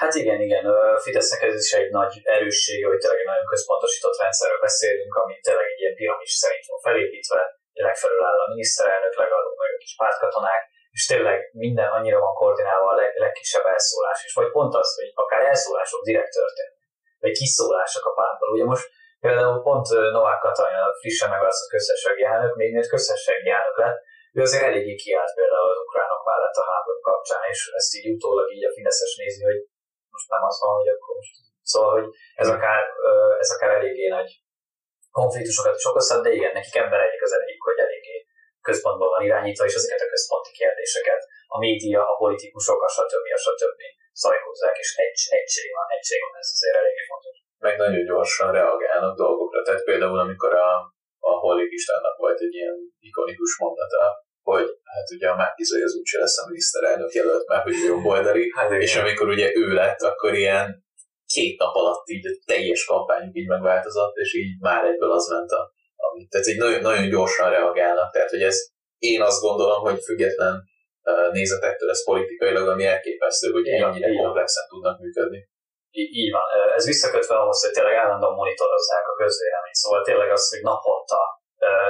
Hát igen, igen. Fidesznek ez is egy nagy erőssége, hogy tényleg nagyon központosított rendszerről beszélünk, ami tényleg egy ilyen piramis szerint van felépítve, legfelül áll a miniszterelnök, legalább meg a kis pártkatonák, és tényleg minden annyira van koordinálva a leg, legkisebb elszólás is. Vagy pont az, hogy akár elszólások direkt történnek, vagy kiszólások a pártból. Ugye most például pont Novák Katalin, frissen megválasztott közösségi elnök, még miért közösségi elnök lett, ő azért eléggé kiállt például az ukránok mellett a háború kapcsán, és ezt így utólag így a Fideszes nézi, hogy most nem az van, hogy akkor most... Szóval, hogy ez akár, ez akár eléggé nagy konfliktusokat is okozhat, de igen, nekik embereik az elég, hogy eléggé központban van irányítva, és ezeket a központi kérdéseket a média, a politikusok, a stb. a stb. szajkozzák, és egy, egység van, egység van, ez azért eléggé fontos. Meg nagyon gyorsan reagálnak dolgokra. Tehát például, amikor a, a Hollik Istvánnak volt egy ilyen ikonikus mondata, hogy hát ugye a Márkizai az úgyse lesz a miniszterelnök jelölt, mert hogy jobboldali, hát, és amikor ugye ő lett, akkor ilyen két nap alatt így a teljes kampányuk így megváltozott, és így már egyből az ment a, amit. Tehát egy nagyon, nagyon gyorsan reagálnak, tehát hogy ez én azt gondolom, hogy független nézetektől ez politikailag, ami elképesztő, hogy ennyire komplexen tudnak működni. Így van. Ez visszakötve ahhoz, hogy tényleg állandóan monitorozzák a közvéleményt. Szóval tényleg az, hogy naponta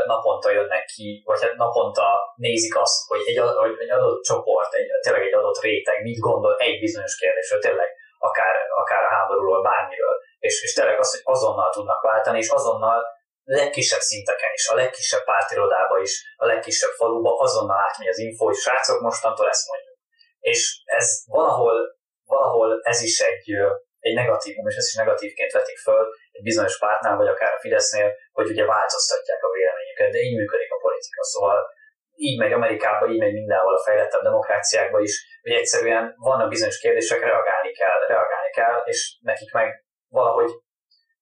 naponta jönnek ki, vagy hát naponta nézik azt, hogy egy, hogy egy adott csoport, egy, tényleg egy adott réteg mit gondol egy bizonyos kérdésről, tényleg akár, akár a háborúról, bármiről, és, és tényleg az, hogy azonnal tudnak váltani, és azonnal legkisebb szinteken is, a legkisebb pártirodába is, a legkisebb faluba azonnal átmegy az info, hogy srácok, mostantól ezt mondjuk. És ez valahol, valahol ez is egy, egy negatívum, és ezt is negatívként vetik föl egy bizonyos pártnál, vagy akár a Fidesznél, hogy ugye változtatják a véleményüket, de így működik a politika. Szóval így megy Amerikában, így megy mindenhol a fejlettebb demokráciákban is, hogy egyszerűen vannak bizonyos kérdések, reagálni kell, reagálni kell, és nekik meg valahogy,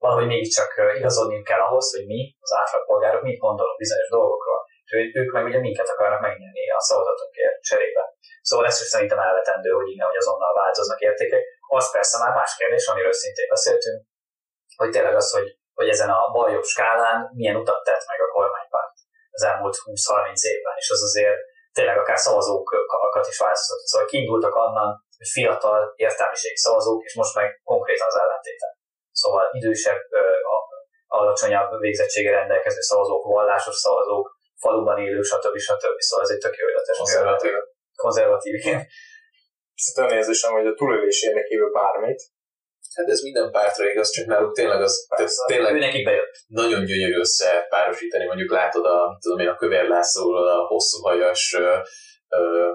valahogy mégiscsak igazodni kell ahhoz, hogy mi, az átlagpolgárok, mit gondolunk bizonyos dolgokról. És ők meg ugye minket akarnak megnyerni a szavazatunkért cserébe. Szóval ez is szerintem elvetendő, hogy innen, hogy azonnal változnak értékek. Az persze már más kérdés, amiről szintén beszéltünk, hogy tényleg az, hogy, hogy ezen a bal skálán milyen utat tett meg a kormánypárt az elmúlt 20-30 évben, és az azért tényleg akár szavazókat is változtatott. Szóval kiindultak annan, hogy fiatal értelmiségi szavazók, és most meg konkrétan az ellentéte. Szóval idősebb, alacsonyabb végzettsége rendelkező szavazók, vallásos szavazók, faluban élők, stb. stb. Szóval ez egy tök jó ötletes. Konzervatív. Konzervatív, igen. Szerintem érzésem, hogy a túlélés érdekében bármit, Hát ez minden pártra igaz, csak náluk tényleg az Persze, tényleg ő nekik bejött. nagyon gyönyörű összepárosítani. Mondjuk látod a, tudom én, a Kövér Lászlóról a hosszú hajas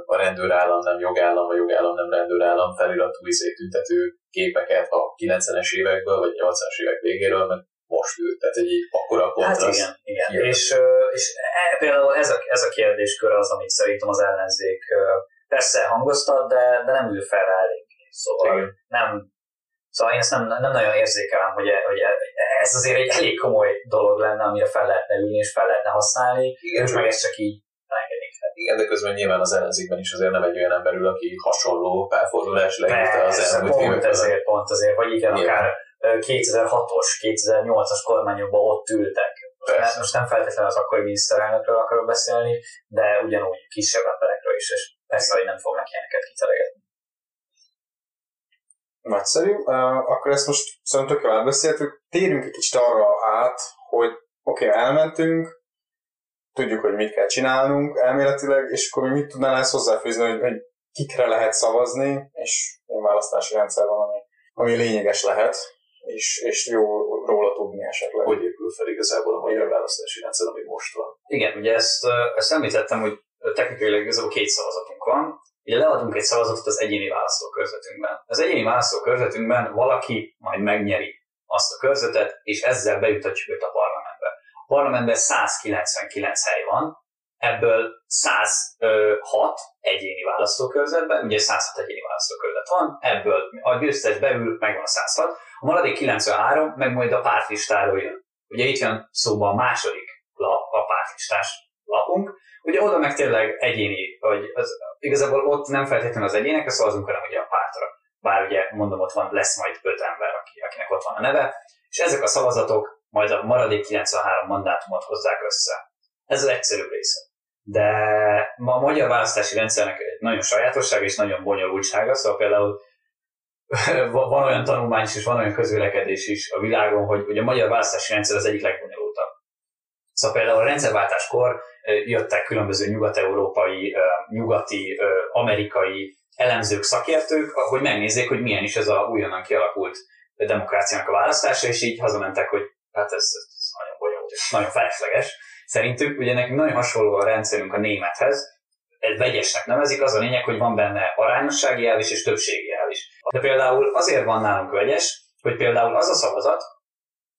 a rendőrállam nem jogállam, a jogállam nem rendőrállam feliratú izé tüntető képeket a 90-es évekből, vagy 80-as évek végéről, mert most ült, tehát egy akkora kontraszt. Hát igen, igen. És, és e, például ez a, ez a kérdéskör az, amit szerintem az ellenzék persze hangoztat, de, de nem ül fel rá eléggé. Szóval igen. nem, Szóval én ezt nem, nem nagyon érzékelem, hogy, hogy ez azért egy elég komoly dolog lenne, amire fel lehetne ülni és fel lehetne használni, Igen, és meg ezt csak így engedik. Igen, de közben nyilván az ellenzékben is azért nem egy olyan ember ül, aki hasonló párfordulás leírta az elmúlt pont ezért, pont ezért, vagy igen, nyilván. akár 2006-os, 2008-as kormányokban ott ültek. Persze. Most nem feltétlenül az akkori miniszterelnökről akarok beszélni, de ugyanúgy kisebb emberekről is, és persze, hogy nem fognak ilyeneket kiteregetni. Nagyszerű. Uh, akkor ezt most szerintem tök elbeszéltük. Térjünk egy kicsit arra át, hogy oké, okay, elmentünk, tudjuk, hogy mit kell csinálnunk elméletileg, és akkor mi mit tudnál ezt hozzáfűzni, hogy, hogy kikre lehet szavazni, és egy választási rendszer van, ami, ami lényeges lehet, és, és jó róla tudni esetleg. Hogy épül fel igazából a magyar választási rendszer, ami most van? Igen, ugye ezt, ezt említettem, hogy technikailag igazából két szavazatunk van. Ugye leadunk egy szavazatot az egyéni választókörzetünkben. Az egyéni választókörzetünkben valaki majd megnyeri azt a körzetet, és ezzel bejutatjuk őt a parlamentbe. A parlamentben 199 hely van, ebből 106 egyéni választókörzetben, ugye 106 egyéni választókörzet van, ebből a győztes beül, megvan a 106, a maradék 93 meg majd a pártlistáról jön. Ugye itt jön szóba a második lap, a pártlistás lapunk, ugye oda meg tényleg egyéni, vagy az, igazából ott nem feltétlenül az egyénekre szavazunk, hanem ugye a pártra. Bár ugye mondom, ott van, lesz majd öt ember, aki, akinek ott van a neve, és ezek a szavazatok majd a maradék 93 mandátumot hozzák össze. Ez az egyszerűbb része. De ma a magyar választási rendszernek nagyon sajátosság és nagyon bonyolultsága, szóval például van olyan tanulmány is, és van olyan közvélekedés is a világon, hogy, hogy a magyar választási rendszer az egyik legbonyolultabb. Szóval például a rendszerváltáskor jöttek különböző nyugat-európai, nyugati, amerikai elemzők, szakértők, hogy megnézzék, hogy milyen is ez a újonnan kialakult demokráciának a választása, és így hazamentek, hogy hát ez, ez nagyon bonyolult, és nagyon felesleges. Szerintük ugye nekünk nagyon hasonló a rendszerünk a némethez, egy vegyesnek nevezik, az a lényeg, hogy van benne arányossági elv is és többségi elv is. De például azért van nálunk vegyes, hogy például az a szavazat,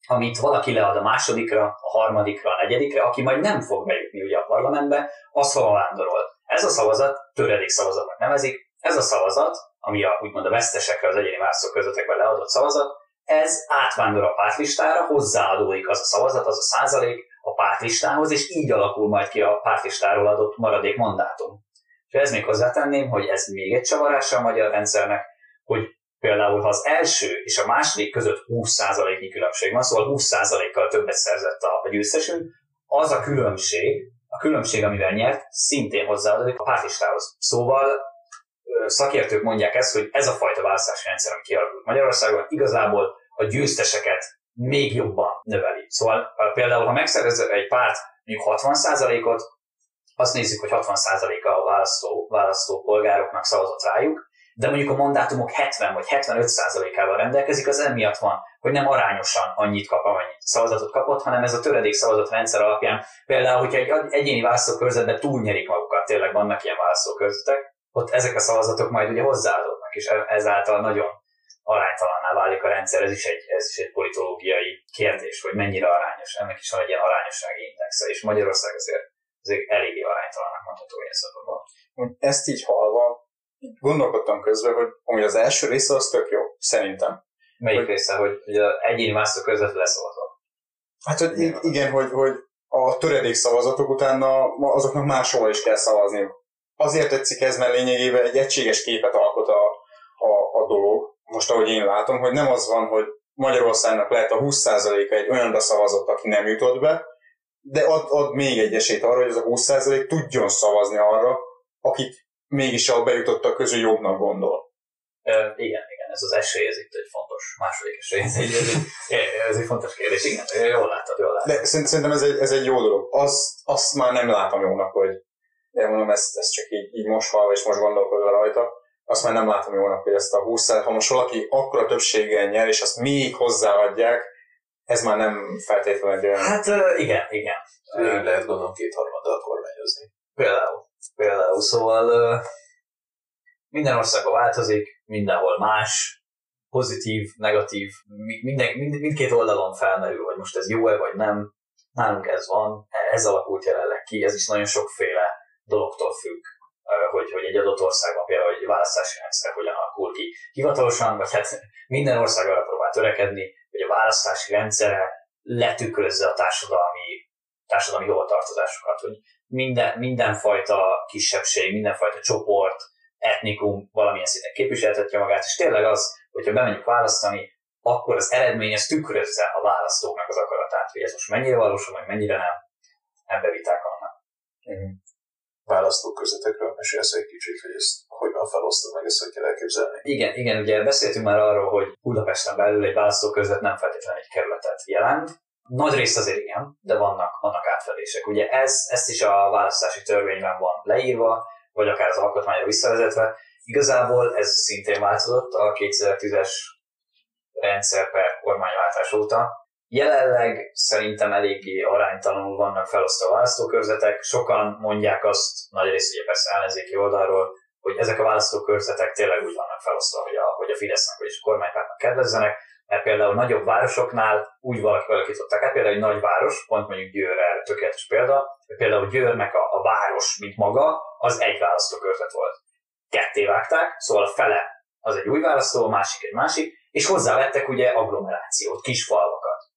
amit valaki lead a másodikra, a harmadikra, a negyedikre, aki majd nem fog bejutni ugye a parlamentbe, az hova vándorol. Ez a szavazat töredék szavazatnak nevezik, ez a szavazat, ami a, úgymond a vesztesekre az egyéni választók közöttekben leadott szavazat, ez átvándor a pártlistára, hozzáadódik az a szavazat, az a százalék a pártlistához, és így alakul majd ki a pártlistáról adott maradék mandátum. És ez még hozzátenném, hogy ez még egy csavarása a magyar rendszernek, hogy Például, ha az első és a második között 20%-nyi különbség van, szóval 20%-kal többet szerzett a győztesünk, az a különbség, a különbség, amivel nyert, szintén hozzáadódik a pártistához. Szóval szakértők mondják ezt, hogy ez a fajta választási rendszer, ami kialakult Magyarországon, igazából a győzteseket még jobban növeli. Szóval például, ha megszerez egy párt mondjuk 60%-ot, azt nézzük, hogy 60%-a a választó, választó polgároknak szavazott rájuk, de mondjuk a mandátumok 70 vagy 75%-ával rendelkezik, az emiatt van, hogy nem arányosan annyit kap, amennyi szavazatot kapott, hanem ez a töredék szavazat rendszer alapján, például, hogyha egy egyéni választókörzetben túlnyerik magukat, tényleg vannak ilyen választókörzetek, ott ezek a szavazatok majd ugye hozzáadódnak, és ezáltal nagyon aránytalanná válik a rendszer, ez is egy, ez is egy politológiai kérdés, hogy mennyire arányos, ennek is van egy ilyen arányossági indexe, és Magyarország azért, azért eléggé aránytalannak mondható ilyen szabadban. Ezt így halva, gondolkodtam közben, hogy amúgy az első része az tök jó, szerintem. Melyik hogy, része, hogy ugye egyéni választók között leszavazva? Hát, hogy igen, igen hogy, hogy a töredék szavazatok utána azoknak máshol is kell szavazni. Azért tetszik ez, mert lényegében egy egységes képet alkot a, a, a dolog, most ahogy én látom, hogy nem az van, hogy Magyarországnak lehet a 20%-a egy olyanra szavazott, aki nem jutott be, de ad, ad még egy esélyt arra, hogy ez a 20% tudjon szavazni arra, akit mégis a bejutottak közül jobbnak gondol. Ö, igen, igen, ez az esély, ez itt egy fontos második esély, ez egy, ez egy, ez egy fontos kérdés, igen, jól látod, jól látod. De szerintem ez egy, ez egy jó dolog. Az, azt már nem látom jónak, hogy elmondom, ezt, ezt csak így, így most hallva és most gondolkodva rajta, azt már nem látom jónak, hogy ezt a 20 ha most valaki akkora többséggel nyer, és azt még hozzáadják, ez már nem feltétlenül egy olyan... Hát igen, igen. Ő lehet gondolom kétharmaddal kormányozni. Például. Például, szóval minden országban változik, mindenhol más, pozitív, negatív, minden, mind, mindkét oldalon felmerül, hogy most ez jó-e vagy nem. Nálunk ez van, ez alakult jelenleg ki, ez is nagyon sokféle dologtól függ, hogy, hogy egy adott országban például egy választási rendszer hogyan alakul ki hivatalosan, vagy hát minden ország arra próbál törekedni, hogy a választási rendszere letükrözze a társadalmi, társadalmi hovatartozásokat, hogy minden, mindenfajta kisebbség, mindenfajta csoport, etnikum valamilyen szinten képviseltetje magát, és tényleg az, hogyha bemegyünk választani, akkor az eredmény az tükrözze a választóknak az akaratát, hogy ez most mennyire valósul, vagy mennyire nem, ebbe viták vannak. Mm választókörzetekről mesélsz egy kicsit, hogy ezt hogyan felosztod meg, ezt hogy kell elképzelni? Igen, igen, ugye beszéltünk már arról, hogy Budapesten belül egy választókörzet nem feltétlenül egy kerületet jelent. Nagy részt azért igen, de vannak, vannak átfedések. Ugye ez, ezt is a választási törvényben van leírva, vagy akár az alkotmányra visszavezetve. Igazából ez szintén változott a 2010-es rendszer per kormányváltás óta. Jelenleg szerintem eléggé aránytalanul vannak felosztva a választókörzetek. Sokan mondják azt, nagy rész ugye persze ellenzéki oldalról, hogy ezek a választókörzetek tényleg úgy vannak felosztva, hogy a, hogy a Fidesznek vagy a kormánypártnak kedvezzenek, mert például nagyobb városoknál úgy valaki alakították át, például egy nagy város, pont mondjuk Győr erre tökéletes példa, például Győrnek a, a város, mint maga, az egy választókörzet volt. Ketté vágták, szóval a fele az egy új választó, a másik egy másik, és hozzávettek ugye agglomerációt, kis falvakat.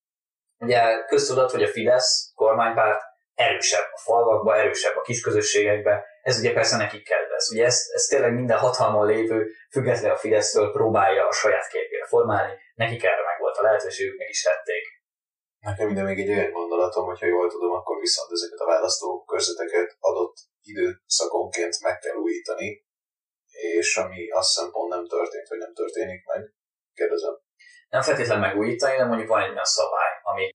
Ugye köztudat, hogy a Fidesz kormánypárt erősebb a falvakba, erősebb a kisközösségekbe, ez ugye persze nekik kedvez. Ugye ez, ez tényleg minden hatalmon lévő, független a Fidesztől próbálja a saját képére formálni, nekik erre meg volt a lehetőségük, meg is tették. Nekem ide még egy olyan gondolatom, hogyha jól tudom, akkor viszont ezeket a választókörzeteket adott időszakonként meg kell újítani, és ami azt hiszem pont nem történt, vagy nem történik meg. Kérdezem nem feltétlenül megújítani, de mondjuk van egy olyan szabály, ami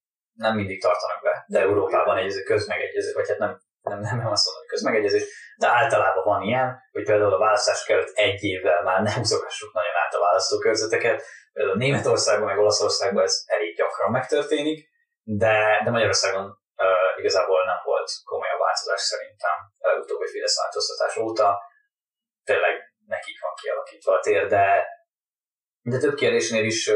nem mindig tartanak be, de Európában egy közmegegyezés, vagy hát nem, nem, nem, nem azt mondom, hogy közmegegyezés, de általában van ilyen, hogy például a választások előtt egy évvel már nem húzogassuk nagyon át a választókörzeteket. Például Németországban, meg Olaszországban ez elég gyakran megtörténik, de, de Magyarországon uh, igazából nem volt komolyabb változás szerintem utóbbi Fidesz változtatás óta. Tényleg nekik van kialakítva a tér, de de több kérdésnél is,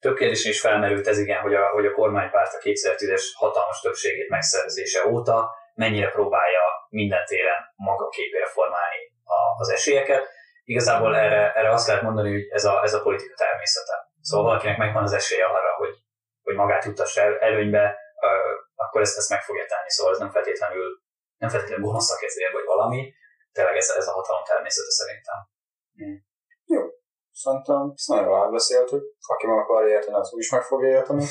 több kérdésnél is felmerült ez igen, hogy a, hogy a kormánypárt a 2010-es hatalmas többségét megszerzése óta mennyire próbálja minden téren maga képére formálni a, az esélyeket. Igazából erre, erre azt lehet mondani, hogy ez a, ez a politika természete. Szóval valakinek megvan az esélye arra, hogy, hogy magát juttassa el, előnybe, akkor ezt, ezt meg fogja tenni. Szóval ez nem feltétlenül, nem feltétlenül gonoszak ezért, vagy valami. Tényleg ez, ez a hatalom természete szerintem. Hmm. Jó, Szerintem ezt nagyon jól átbeszéltük. Aki meg akarja érteni, az úgy is meg fogja érteni.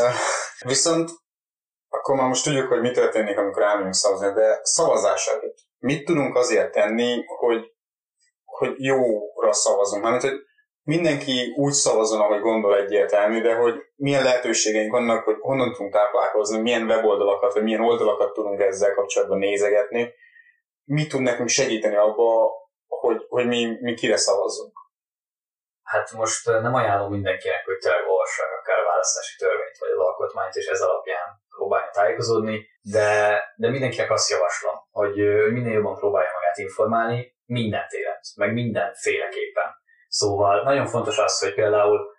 Viszont akkor már most tudjuk, hogy mi történik, amikor elmegyünk szavazni, de szavazás előtt mit tudunk azért tenni, hogy, hogy jóra szavazunk? Mármint, hogy mindenki úgy szavazon, ahogy gondol egyértelmű, de hogy milyen lehetőségeink vannak, hogy honnan tudunk táplálkozni, milyen weboldalakat, vagy milyen oldalakat tudunk ezzel kapcsolatban nézegetni, mi tud nekünk segíteni abba, hogy, hogy mi, mi kire szavazzunk. Hát most nem ajánlom mindenkinek, hogy tényleg olvassák akár a választási törvényt, vagy az alkotmányt, és ez alapján próbálni tájékozódni, de, de mindenkinek azt javaslom, hogy minél jobban próbálja magát informálni, minden téren, meg mindenféleképpen. Szóval nagyon fontos az, hogy például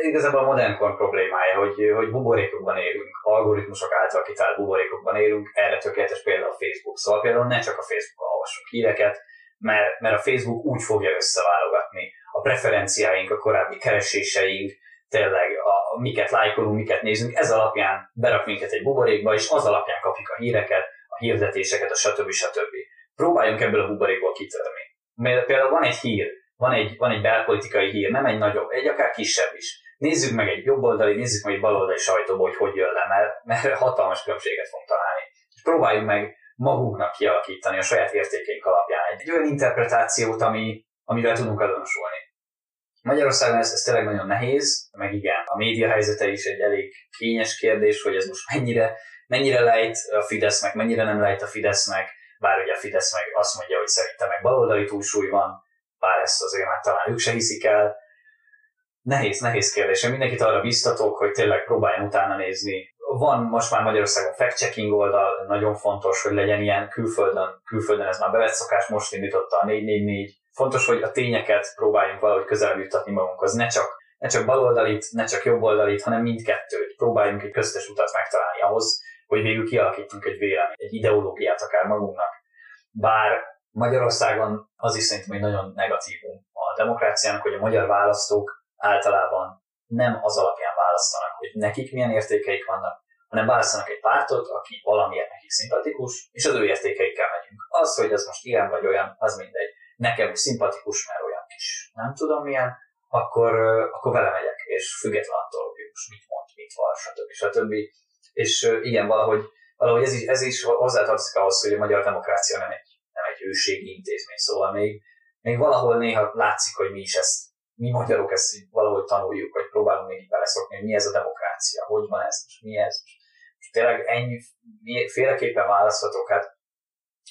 igazából a modern kor problémája, hogy, hogy buborékokban élünk, algoritmusok által kitalált buborékokban élünk, erre tökéletes például a Facebook. Szóval például ne csak a Facebookon olvassunk híreket, mert, mert a Facebook úgy fogja összeválogatni a preferenciáink, a korábbi kereséseink, tényleg a, miket lájkolunk, miket nézünk, ez alapján berak minket egy buborékba, és az alapján kapjuk a híreket, a hirdetéseket, a stb. stb. Próbáljunk ebből a buborékból kitörni. Mert például van egy hír, van egy, van egy belpolitikai hír, nem egy nagyobb, egy akár kisebb is. Nézzük meg egy jobboldali, nézzük meg egy baloldali sajtóból, hogy hogy jön le, mert, mert hatalmas különbséget fogunk találni. És próbáljuk meg magunknak kialakítani a saját értékeink alapján egy olyan interpretációt, ami, amivel tudunk azonosulni. Magyarországon ez, ez tényleg nagyon nehéz, meg igen, a média helyzete is egy elég kényes kérdés, hogy ez most mennyire, mennyire lejt a Fidesznek, mennyire nem lejt a Fidesznek, bár ugye a Fidesz meg azt mondja, hogy szerintem meg baloldali túlsúly van, bár ezt azért már talán ők se hiszik el. Nehéz, nehéz kérdés. Én mindenkit arra biztatok, hogy tényleg próbáljon utána nézni. Van most már Magyarországon fact-checking oldal, nagyon fontos, hogy legyen ilyen külföldön, külföldön ez már bevett szokás, most indította a 444. Fontos, hogy a tényeket próbáljunk valahogy közelebb juttatni magunkhoz, ne csak ne csak baloldalit, ne csak jobboldalit, hanem mindkettőt. Próbáljunk egy köztes utat megtalálni ahhoz, hogy végül kialakítunk egy véleményt, egy ideológiát akár magunknak. Bár Magyarországon az is szerintem egy nagyon negatívum a demokráciának, hogy a magyar választók általában nem az alapján választanak, hogy nekik milyen értékeik vannak, hanem választanak egy pártot, aki valamiért nekik szimpatikus, és az ő értékeikkel megyünk. Az, hogy ez most ilyen vagy olyan, az mindegy. Nekem szimpatikus, mert olyan kis nem tudom milyen, akkor, akkor vele megyek, és független attól, hogy most mit mond, mit van, stb. stb. És igen, valahogy, valahogy ez is, ez is hozzátartozik ahhoz, hogy a magyar demokrácia nem egy egy őségi intézmény, szóval még, még valahol néha látszik, hogy mi is ezt, mi magyarok ezt valahogy tanuljuk, vagy próbálunk még beleszokni, hogy mi ez a demokrácia, hogy van ez, és mi ez. És tényleg ennyi féleképpen választhatok, hát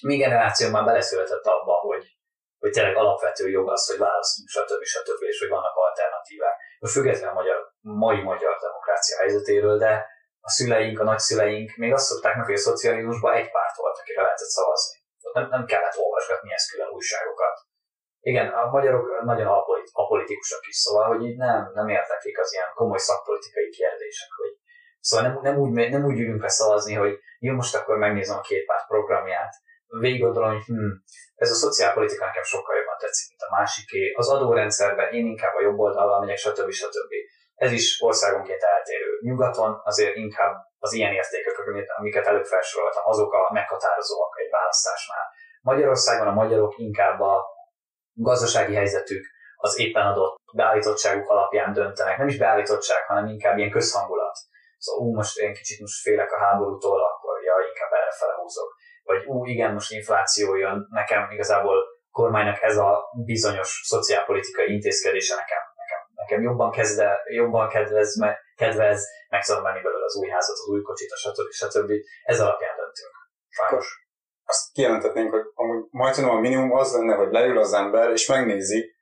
mi generáció már beleszületett abba, hogy, hogy tényleg alapvető jog az, hogy választunk, stb. stb. és hogy vannak alternatívák. Most függetlenül a magyar, mai magyar demokrácia helyzetéről, de a szüleink, a nagyszüleink még azt szokták meg, hogy a szocializmusban egy párt volt, akire lehetett szavazni nem, nem kellett olvasgatni ezt külön újságokat. Igen, a magyarok nagyon apolitikusak is, szóval, hogy így nem, nem érteklik az ilyen komoly szakpolitikai kérdések, hogy Szóval nem, nem, úgy, nem úgy ülünk fel szavazni, hogy jó, most akkor megnézem a két párt programját, végig gondolom, hogy hm, ez a szociálpolitika nekem sokkal jobban tetszik, mint a másiké. Az adórendszerben én inkább a jobb oldalra megyek, stb. stb. Ez is országonként eltérő. Nyugaton azért inkább az ilyen értékek, amiket előbb felsoroltam, azok a meghatározóak egy választásnál. Magyarországon a magyarok inkább a gazdasági helyzetük, az éppen adott beállítottságuk alapján döntenek. Nem is beállítottság, hanem inkább ilyen közhangulat. Szóval ú, most én kicsit most félek a háborútól, akkor ja, inkább erre felehúzok. Vagy ú, igen, most infláció jön, nekem igazából kormánynak ez a bizonyos szociálpolitikai intézkedése nekem, nekem, nekem jobban, kezde, jobban kedvez, kedvez, meg tudom venni belőle az új házat, az új kocsit, stb. stb. Ez alapján döntünk. Sajnos. Azt kijelentetnénk, hogy amúgy majdnem a minimum az lenne, hogy leül az ember, és megnézi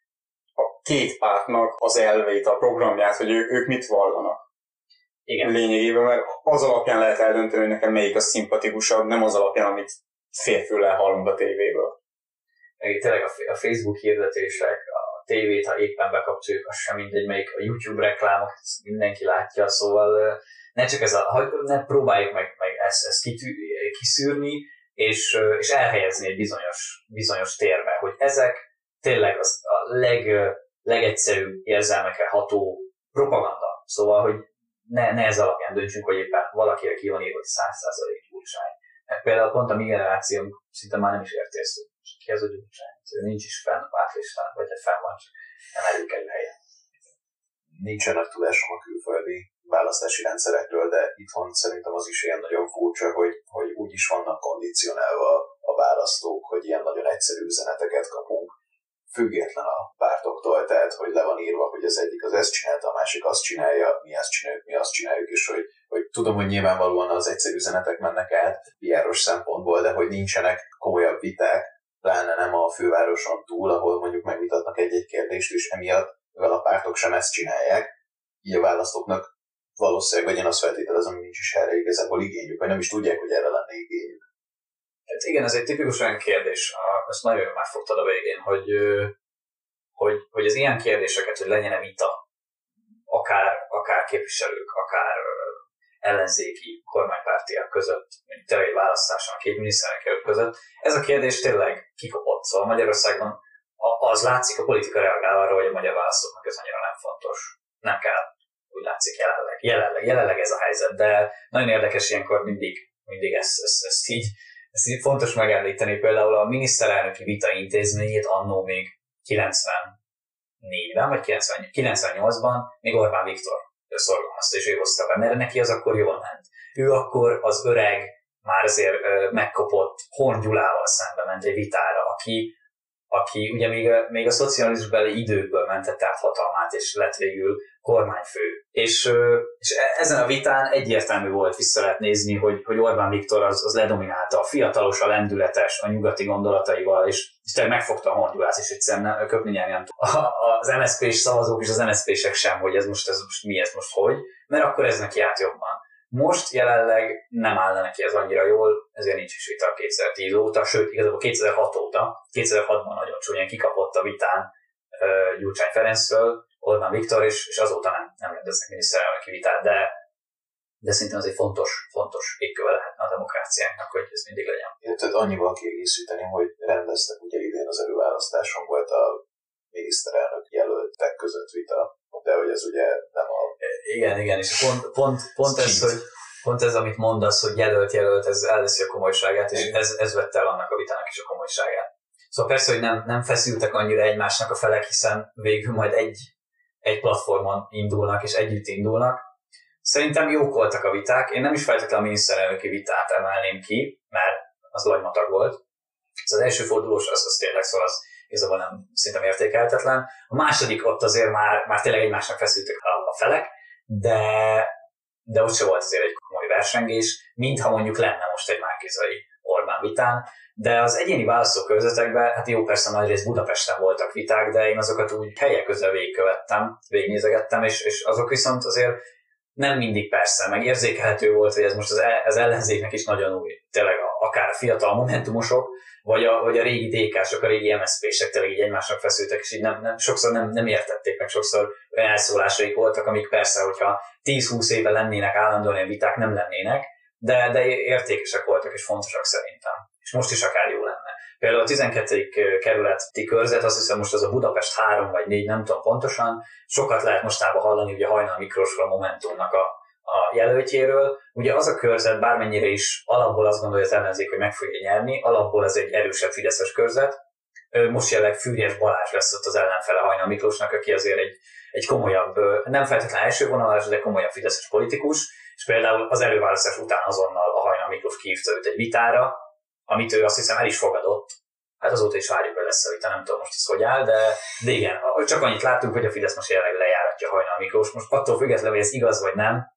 a két pártnak az elvét, a programját, hogy ő, ők mit vallanak. Igen. Lényegében, mert az alapján lehet eldönteni, hogy nekem melyik a szimpatikusabb, nem az alapján, amit férfőle hallunk a tévéből. Meg tényleg a Facebook hirdetések, tévét, ha éppen bekapcsoljuk, az sem mindegy, melyik a YouTube reklámok, ezt mindenki látja, szóval ne csak ez a, ne próbáljuk meg, meg ezt, ezt kitű, kiszűrni, és, és elhelyezni egy bizonyos, bizonyos térbe, hogy ezek tényleg az a leg, legegyszerűbb érzelmekre ható propaganda. Szóval, hogy ne, ne ez alapján döntsünk, hogy éppen valakire ki van írva, hogy 100% gyurcsány. Mert például pont a mi generációnk szinte már nem is érti ezt, hogy ki ez a gyurcsány. Nincs is fenn a pártlistán, vagy hát fenn van, csak nem előkerül helyen. Nincsenek tudásom a külföldi választási rendszerekről, de itthon szerintem az is ilyen nagyon furcsa, hogy, hogy úgy is vannak kondicionálva a választók, hogy ilyen nagyon egyszerű üzeneteket kapunk, független a pártoktól, tehát hogy le van írva, hogy az egyik az ezt csinálta, a másik azt csinálja, mi ezt csináljuk, mi azt csináljuk, és hogy, hogy tudom, hogy nyilvánvalóan az egyszerű üzenetek mennek át pr szempontból, de hogy nincsenek komolyabb viták, pláne nem a fővároson túl, ahol mondjuk megvitatnak egy-egy kérdést, és emiatt, mivel a pártok sem ezt csinálják, így a választóknak valószínűleg, vagy én azt feltételezem, hogy nincs is erre igazából igényük, vagy nem is tudják, hogy erre lenne igényük. Hát igen, ez egy tipikus olyan kérdés, ezt nagyon jól megfogtad a végén, hogy, hogy, hogy az ilyen kérdéseket, hogy legyen-e vita, akár, akár képviselők, akár ellenzéki kormánypártiak között, mint tényleg egy választáson két miniszterelnök között, ez a kérdés tényleg kikapott. Szóval Magyarországon az látszik, a politika reagál arra, hogy a magyar választóknak ez annyira nem fontos. Nem kell, úgy látszik jelenleg. Jelenleg, jelenleg ez a helyzet, de nagyon érdekes ilyenkor mindig, mindig ezt, ezt, ezt így ezt így fontos megemlíteni, például a miniszterelnöki vita intézményét annó még 94-ben, vagy 98-ban még Orbán Viktor szorgalmazta, és ő hozta be, mert neki az akkor jól ment. Ő akkor az öreg, már azért megkopott Horn Gyulával szembe ment egy vitára, aki, aki ugye még a, még a szocializmusbeli időkből mentette át hatalmát, és lett végül kormányfő. És, és e, ezen a vitán egyértelmű volt vissza lehet nézni, hogy, hogy Orbán Viktor az, az ledominálta a fiatalos, a lendületes, a nyugati gondolataival, és, és tényleg megfogta a Hondurát, és egyszerűen nem, köpni nyerni nem Az MSZP-s szavazók és az MSZP-sek sem, hogy ez most, ez most mi, ez most hogy, mert akkor ez neki át jobban. Most jelenleg nem állna neki ez annyira jól, ezért nincs is vita 2010 óta, sőt, igazából 2006 óta, 2006-ban nagyon csúnyán kikapott a vitán uh, Gyurcsány Ferencről, Orbán Viktor, és, és azóta nem, nem rendeznek miniszterelnöki vitát, de, de szintén az egy fontos, fontos égköve lehetne a demokráciánknak, hogy ez mindig legyen. Én tehát annyival kiegészíteni, hogy rendeztek ugye idén az előválasztáson volt a miniszterelnök jelöltek között vita, de hogy ez ugye nem a... Igen, igen, és pont, pont, pont ez, hogy pont ez, amit mondasz, hogy jelölt-jelölt, ez elveszi a komolyságát, és ez, ez vette el annak a vitának is a komolyságát. Szóval persze, hogy nem, nem feszültek annyira egymásnak a felek, hiszen végül majd egy egy platformon indulnak és együtt indulnak. Szerintem jók voltak a viták. Én nem is feltétlenül a miniszterelnöki vitát emelném ki, mert az lagymatag volt. Ez az első fordulós, az, az tényleg szóval az igazából nem szinte értékelhetetlen. A második ott azért már, már tényleg egymásnak feszültek a, a felek, de, de ott se volt azért egy komoly versengés, mintha mondjuk lenne most egy Márkizai Orbán vitán, de az egyéni választókörzetekben, hát jó, persze nagy Budapesten voltak viták, de én azokat úgy helyek közel végigkövettem, végignézegettem, és, és azok viszont azért nem mindig persze, meg érzékelhető volt, hogy ez most az, az ellenzéknek is nagyon új, tényleg akár a fiatal momentumosok, vagy a, vagy a régi DK-sok, a régi MSZP-sek tényleg így egymásnak feszültek, és így nem, nem, sokszor nem, nem értették, meg sokszor olyan elszólásaik voltak, amik persze, hogyha 10-20 éve lennének állandóan ilyen viták, nem lennének, de, de értékesek voltak és fontosak szerintem és most is akár jó. Például a 12. kerületi körzet, azt hiszem most az a Budapest 3 vagy 4, nem tudom pontosan, sokat lehet mostában hallani ugye Hajnal Miklósról Momentumnak a, a jelöltjéről. Ugye az a körzet, bármennyire is alapból azt gondolja az ellenzék, hogy meg fogja nyerni, alapból ez egy erősebb fideszes körzet. Most jelenleg Fűrjes Balázs lesz ott az ellenfele Hajnal Miklósnak, aki azért egy, egy komolyabb, nem feltétlenül első vonalás, de komolyabb fideszes politikus, és például az előválasztás után azonnal a Hajnal Miklós kihívta őt egy vitára, amit ő azt hiszem el is fogadott. Hát azóta is várjuk, hogy lesz a vita, nem tudom most ez hogy áll, de, de igen, csak annyit láttunk, hogy a Fidesz most jelenleg lejáratja Hajnal Miklós. Most attól függetlenül, hogy ez igaz vagy nem,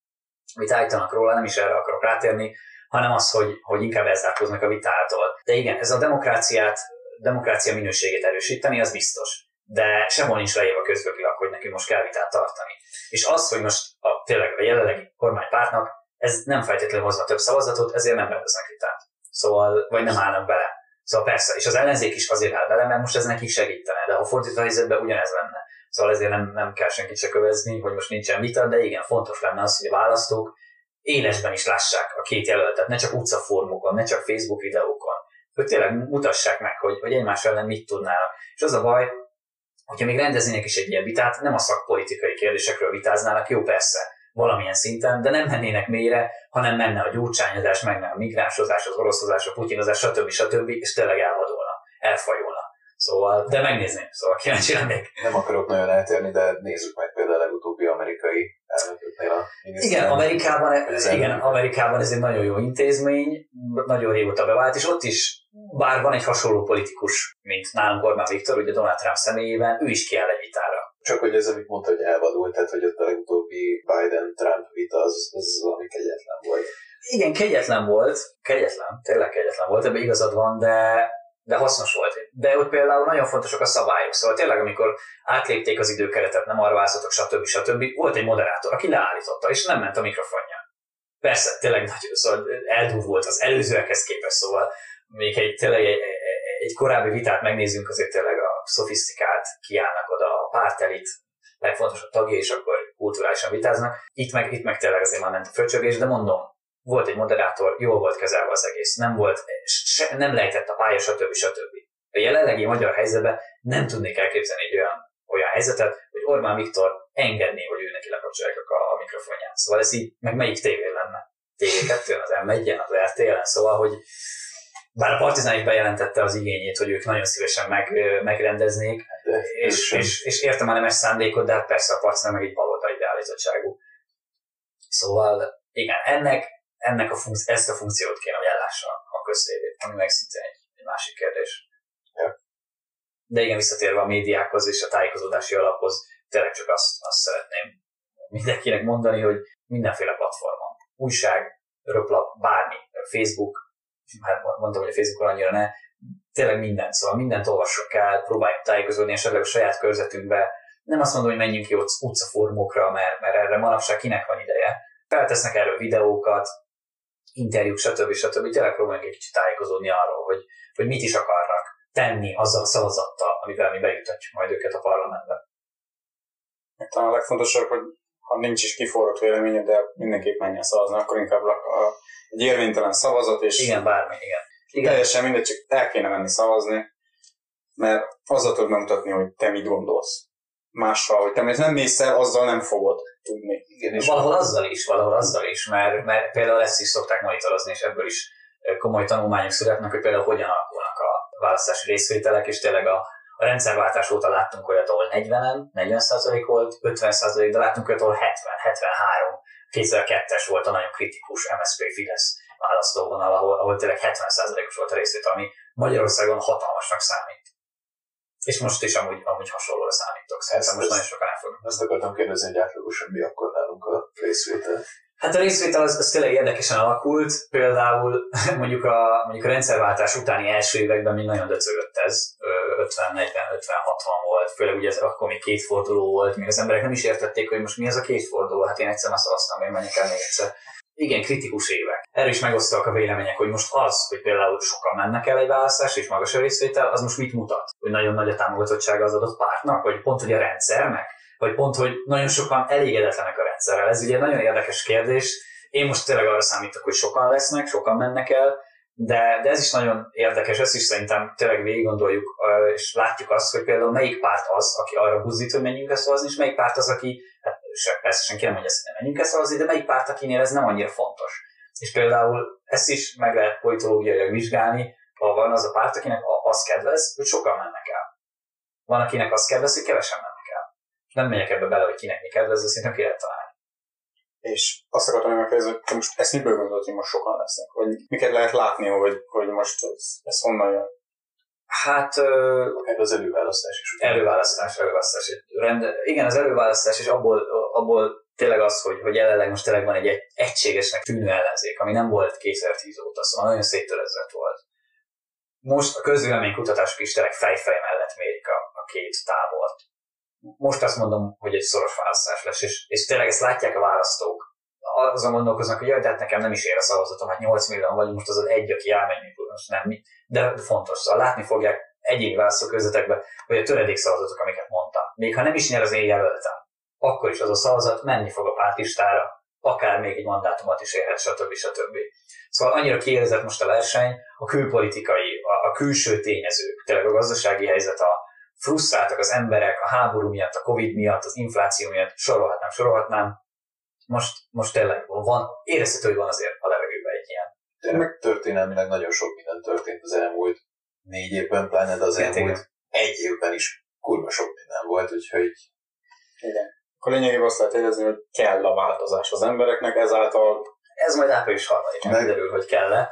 amit állítanak róla, nem is erre akarok rátérni, hanem az, hogy, hogy inkább elzárkóznak a vitától. De igen, ez a demokráciát, demokrácia minőségét erősíteni, az biztos. De sehol nincs leírva közögileg, hogy neki most kell vitát tartani. És az, hogy most a, tényleg a jelenlegi kormánypártnak ez nem feltétlenül hozna több szavazatot, ezért nem rendeznek vitát. Szóval, vagy nem állnak bele. Szóval persze, és az ellenzék is azért áll bele, mert most ez nekik segítene, de ha fordítva helyzetben ugyanez lenne. Szóval ezért nem, nem kell senkit se kövezni, hogy most nincsen vita, de igen, fontos lenne az, hogy a választók élesben is lássák a két jelöltet, ne csak utcaformokon, ne csak Facebook videókon, hogy tényleg mutassák meg, hogy, hogy egymás ellen mit tudnának. És az a baj, hogyha még rendeznének is egy ilyen vitát, nem a szakpolitikai kérdésekről vitáznának, jó persze, valamilyen szinten, de nem mennének mélyre, hanem menne a gyurcsányozás, menne a migránsozás, az oroszozás, a putyinozás, stb. stb. és tényleg elvadulna, elfajulna. Szóval, de megnézném, szóval kíváncsi lennék. Nem akarok nagyon eltérni, de nézzük meg például a legutóbbi amerikai elnököknél a Igen, Amerikában, igen, Amerikában ez egy nagyon jó intézmény, nagyon régóta bevált, és ott is, bár van egy hasonló politikus, mint nálunk Orbán Viktor, ugye Donald Trump személyében, ő is kiáll egy vitára csak hogy ez, amit mondta, hogy elvadult, tehát hogy ott a legutóbbi Biden-Trump vita, az, az valami kegyetlen volt. Igen, kegyetlen volt, kegyetlen, tényleg kegyetlen volt, ebben igazad van, de, de hasznos volt. De ott például nagyon fontosak a szabályok. Szóval tényleg, amikor átlépték az időkeretet, nem arra változatok, stb. stb. Volt egy moderátor, aki leállította, és nem ment a mikrofonja. Persze, tényleg nagy, szóval eldúvult az előzőekhez képest, szóval még egy, tényleg egy, egy korábbi vitát megnézzünk, azért tényleg a szofisztikált kiállnak oda pártelit, legfontosabb tagja, és akkor kulturálisan vitáznak. Itt meg, itt meg tényleg azért már ment a fröcsögés, de mondom, volt egy moderátor, jól volt kezelve az egész, nem volt, se, nem lejtett a pálya, stb. stb. A jelenlegi magyar helyzetben nem tudnék elképzelni egy olyan, olyan helyzetet, hogy Orbán Viktor engedné, hogy ő neki lekapcsolják a, a mikrofonját. Szóval ez így, meg melyik tévé lenne? TV2, az m 1 az RTL-en, szóval, hogy bár a Partizán is bejelentette az igényét, hogy ők nagyon szívesen meg, megrendeznék, és, és, és értem a nemes szándékot, de hát persze a Partizán meg egy baloldali beállítottságú. Szóval igen, ennek ennek a funkci- ezt a funkciót kéne, hogy ellássa a köztévét, ami meg szintén egy, egy másik kérdés. Ja. De igen, visszatérve a médiákhoz és a tájékozódási alaphoz, tényleg csak azt, azt szeretném mindenkinek mondani, hogy mindenféle platformon, újság, röplap, bármi, Facebook, már mondtam, hogy a Facebookon annyira ne, tényleg mindent, szóval mindent olvassunk el, próbáljunk tájékozódni esetleg a saját körzetünkbe. Nem azt mondom, hogy menjünk ki utcaformokra, mert, mert erre manapság kinek van ideje. Feltesznek erről videókat, interjúk, stb. stb. Tényleg próbáljunk egy kicsit tájékozódni arról, hogy, hogy mit is akarnak tenni azzal a szavazattal, amivel mi bejutatjuk majd őket a parlamentbe. Talán a legfontosabb, hogy ha nincs is kiforrott véleményed, de mindenképp menjen szavazni, akkor inkább a, egy érvénytelen szavazat, és igen, bármi, igen. igen. Teljesen mindegy, csak el kéne menni szavazni, mert azzal tudod megmutatni, hogy te mit gondolsz. Mással, hogy te nem mész el, azzal nem fogod tudni. Igen, és valahol azzal is, valahol azzal is, mert, mert például ezt is szokták monitorozni, és ebből is komoly tanulmányok születnek, hogy például hogyan alakulnak a választási részvételek, és tényleg a, a rendszerváltás óta láttunk olyat, ahol 40-en, 40% volt, 50%, de láttunk olyat, ahol 70, 73, 2002-es volt a nagyon kritikus MSZP-Fidesz választóvonal, ahol, ahol tényleg 70%-os volt a részvétel, ami Magyarországon hatalmasnak számít. És most is amúgy, amúgy hasonlóra számítok. Szerintem most nagyon sokan elfognak. Ezt akartam kérdezni, hogy átlagosan mi akkor nálunk a részvétel. Hát a részvétel az, az tényleg érdekesen alakult, például mondjuk a, mondjuk a rendszerváltás utáni első években még nagyon döcögött ez, 50, 40, 50, 60 volt, főleg ugye ez akkor még két forduló volt, még az emberek nem is értették, hogy most mi az a két forduló, hát én egyszer szavaztam, én menjek el még egyszer igen kritikus évek. Erről is megosztak a vélemények, hogy most az, hogy például sokan mennek el egy választás, és magas a részvétel, az most mit mutat? Hogy nagyon nagy a támogatottsága az adott pártnak, vagy pont, hogy a rendszernek, vagy pont, hogy nagyon sokan elégedetlenek a rendszerrel. Ez ugye nagyon érdekes kérdés. Én most tényleg arra számítok, hogy sokan lesznek, sokan mennek el, de, de ez is nagyon érdekes, ezt is szerintem tényleg végig gondoljuk, és látjuk azt, hogy például melyik párt az, aki arra buzdít, hogy menjünk el szavazni, és melyik párt az, aki, hát persze senki nem mondja, hogy menjünk el szavazni, de melyik párt, akinél ez nem annyira fontos. És például ezt is meg lehet politológiailag vizsgálni, ha van az a párt, akinek az kedvez, hogy sokan mennek el. Van, akinek az kedvez, hogy kevesen mennek el. Nem megyek ebbe bele, hogy kinek mi kedvez, de szerintem ki. És azt akartam megkérdezni, hogy most ezt miből gondolod, hogy most sokan lesznek? Vagy miket lehet látni, hogy, hogy most ez, ez honnan jön? Hát... Akár az előválasztás is. Előválasztás, előválasztás. Rend, igen, az előválasztás, és abból, abból tényleg az, hogy, hogy jelenleg most tényleg van egy egységesnek tűnő ellenzék, ami nem volt 2010 óta, szóval nagyon széttörezett volt. Most a közvéleménykutatások is tényleg fejfej mellett mérik a, a két tábort most azt mondom, hogy egy szoros választás lesz, és, és tényleg ezt látják a választók. Azon gondolkoznak, hogy jaj, de hát nekem nem is ér a szavazatom, hát 8 millió vagy, most az az egy, aki elmegy, most nem mi. De fontos, szóval látni fogják egyéni választókörzetekben, hogy a töredék szavazatok, amiket mondtam, még ha nem is nyer az én jelöltem, akkor is az a szavazat menni fog a pártistára, akár még egy mandátumot is érhet, stb. stb. Szóval annyira kiérzett most a verseny, a külpolitikai, a, a külső tényezők, tényleg a gazdasági helyzet, a, frusztráltak az emberek a háború miatt, a Covid miatt, az infláció miatt, sorolhatnám, sorolhatnám. Most, most tényleg van, érezhető, hogy van azért a levegőben egy ilyen. Tényleg történelmileg nagyon sok minden történt az elmúlt négy évben, pláne, de az hát elmúlt igen. egy évben is kurva sok minden volt, úgyhogy... Igen. Akkor lényegében azt lehet érezni, hogy kell a változás az embereknek, ezáltal... Ez majd április harmadikán Meg... kiderül, hogy kell-e,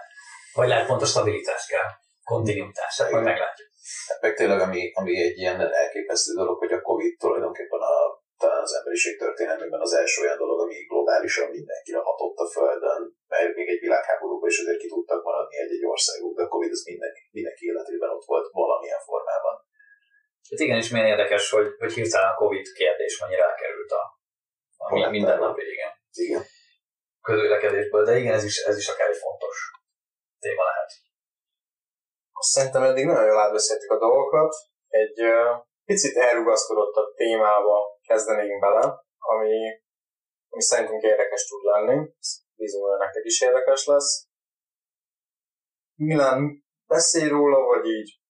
vagy lehet pont a stabilitás kell, kontinuitás, tehát majd meglátjuk. Hát meg tényleg, ami, ami egy ilyen elképesztő dolog, hogy a Covid tulajdonképpen a, talán az emberiség történelmében az első olyan dolog, ami globálisan mindenkire hatott a Földön, mert még egy világháborúban is azért ki tudtak maradni egy-egy országok, de a Covid az mindenki, mindenki életében ott volt valamilyen formában. Hát igen, és milyen érdekes, hogy, hogy hirtelen a Covid kérdés mennyire elkerült a, a minden nap igen. Igen. közülekedésből, de igen, ez is, ez is akár egy fontos téma lehet. Szerintem eddig nagyon jól átbeszéltük a dolgokat. Egy picit elrugaszkodott témába kezdenénk bele, ami, ami szerintünk érdekes tud lenni. Bízunk, hogy nektek is érdekes lesz. Milán beszél róla, vagy így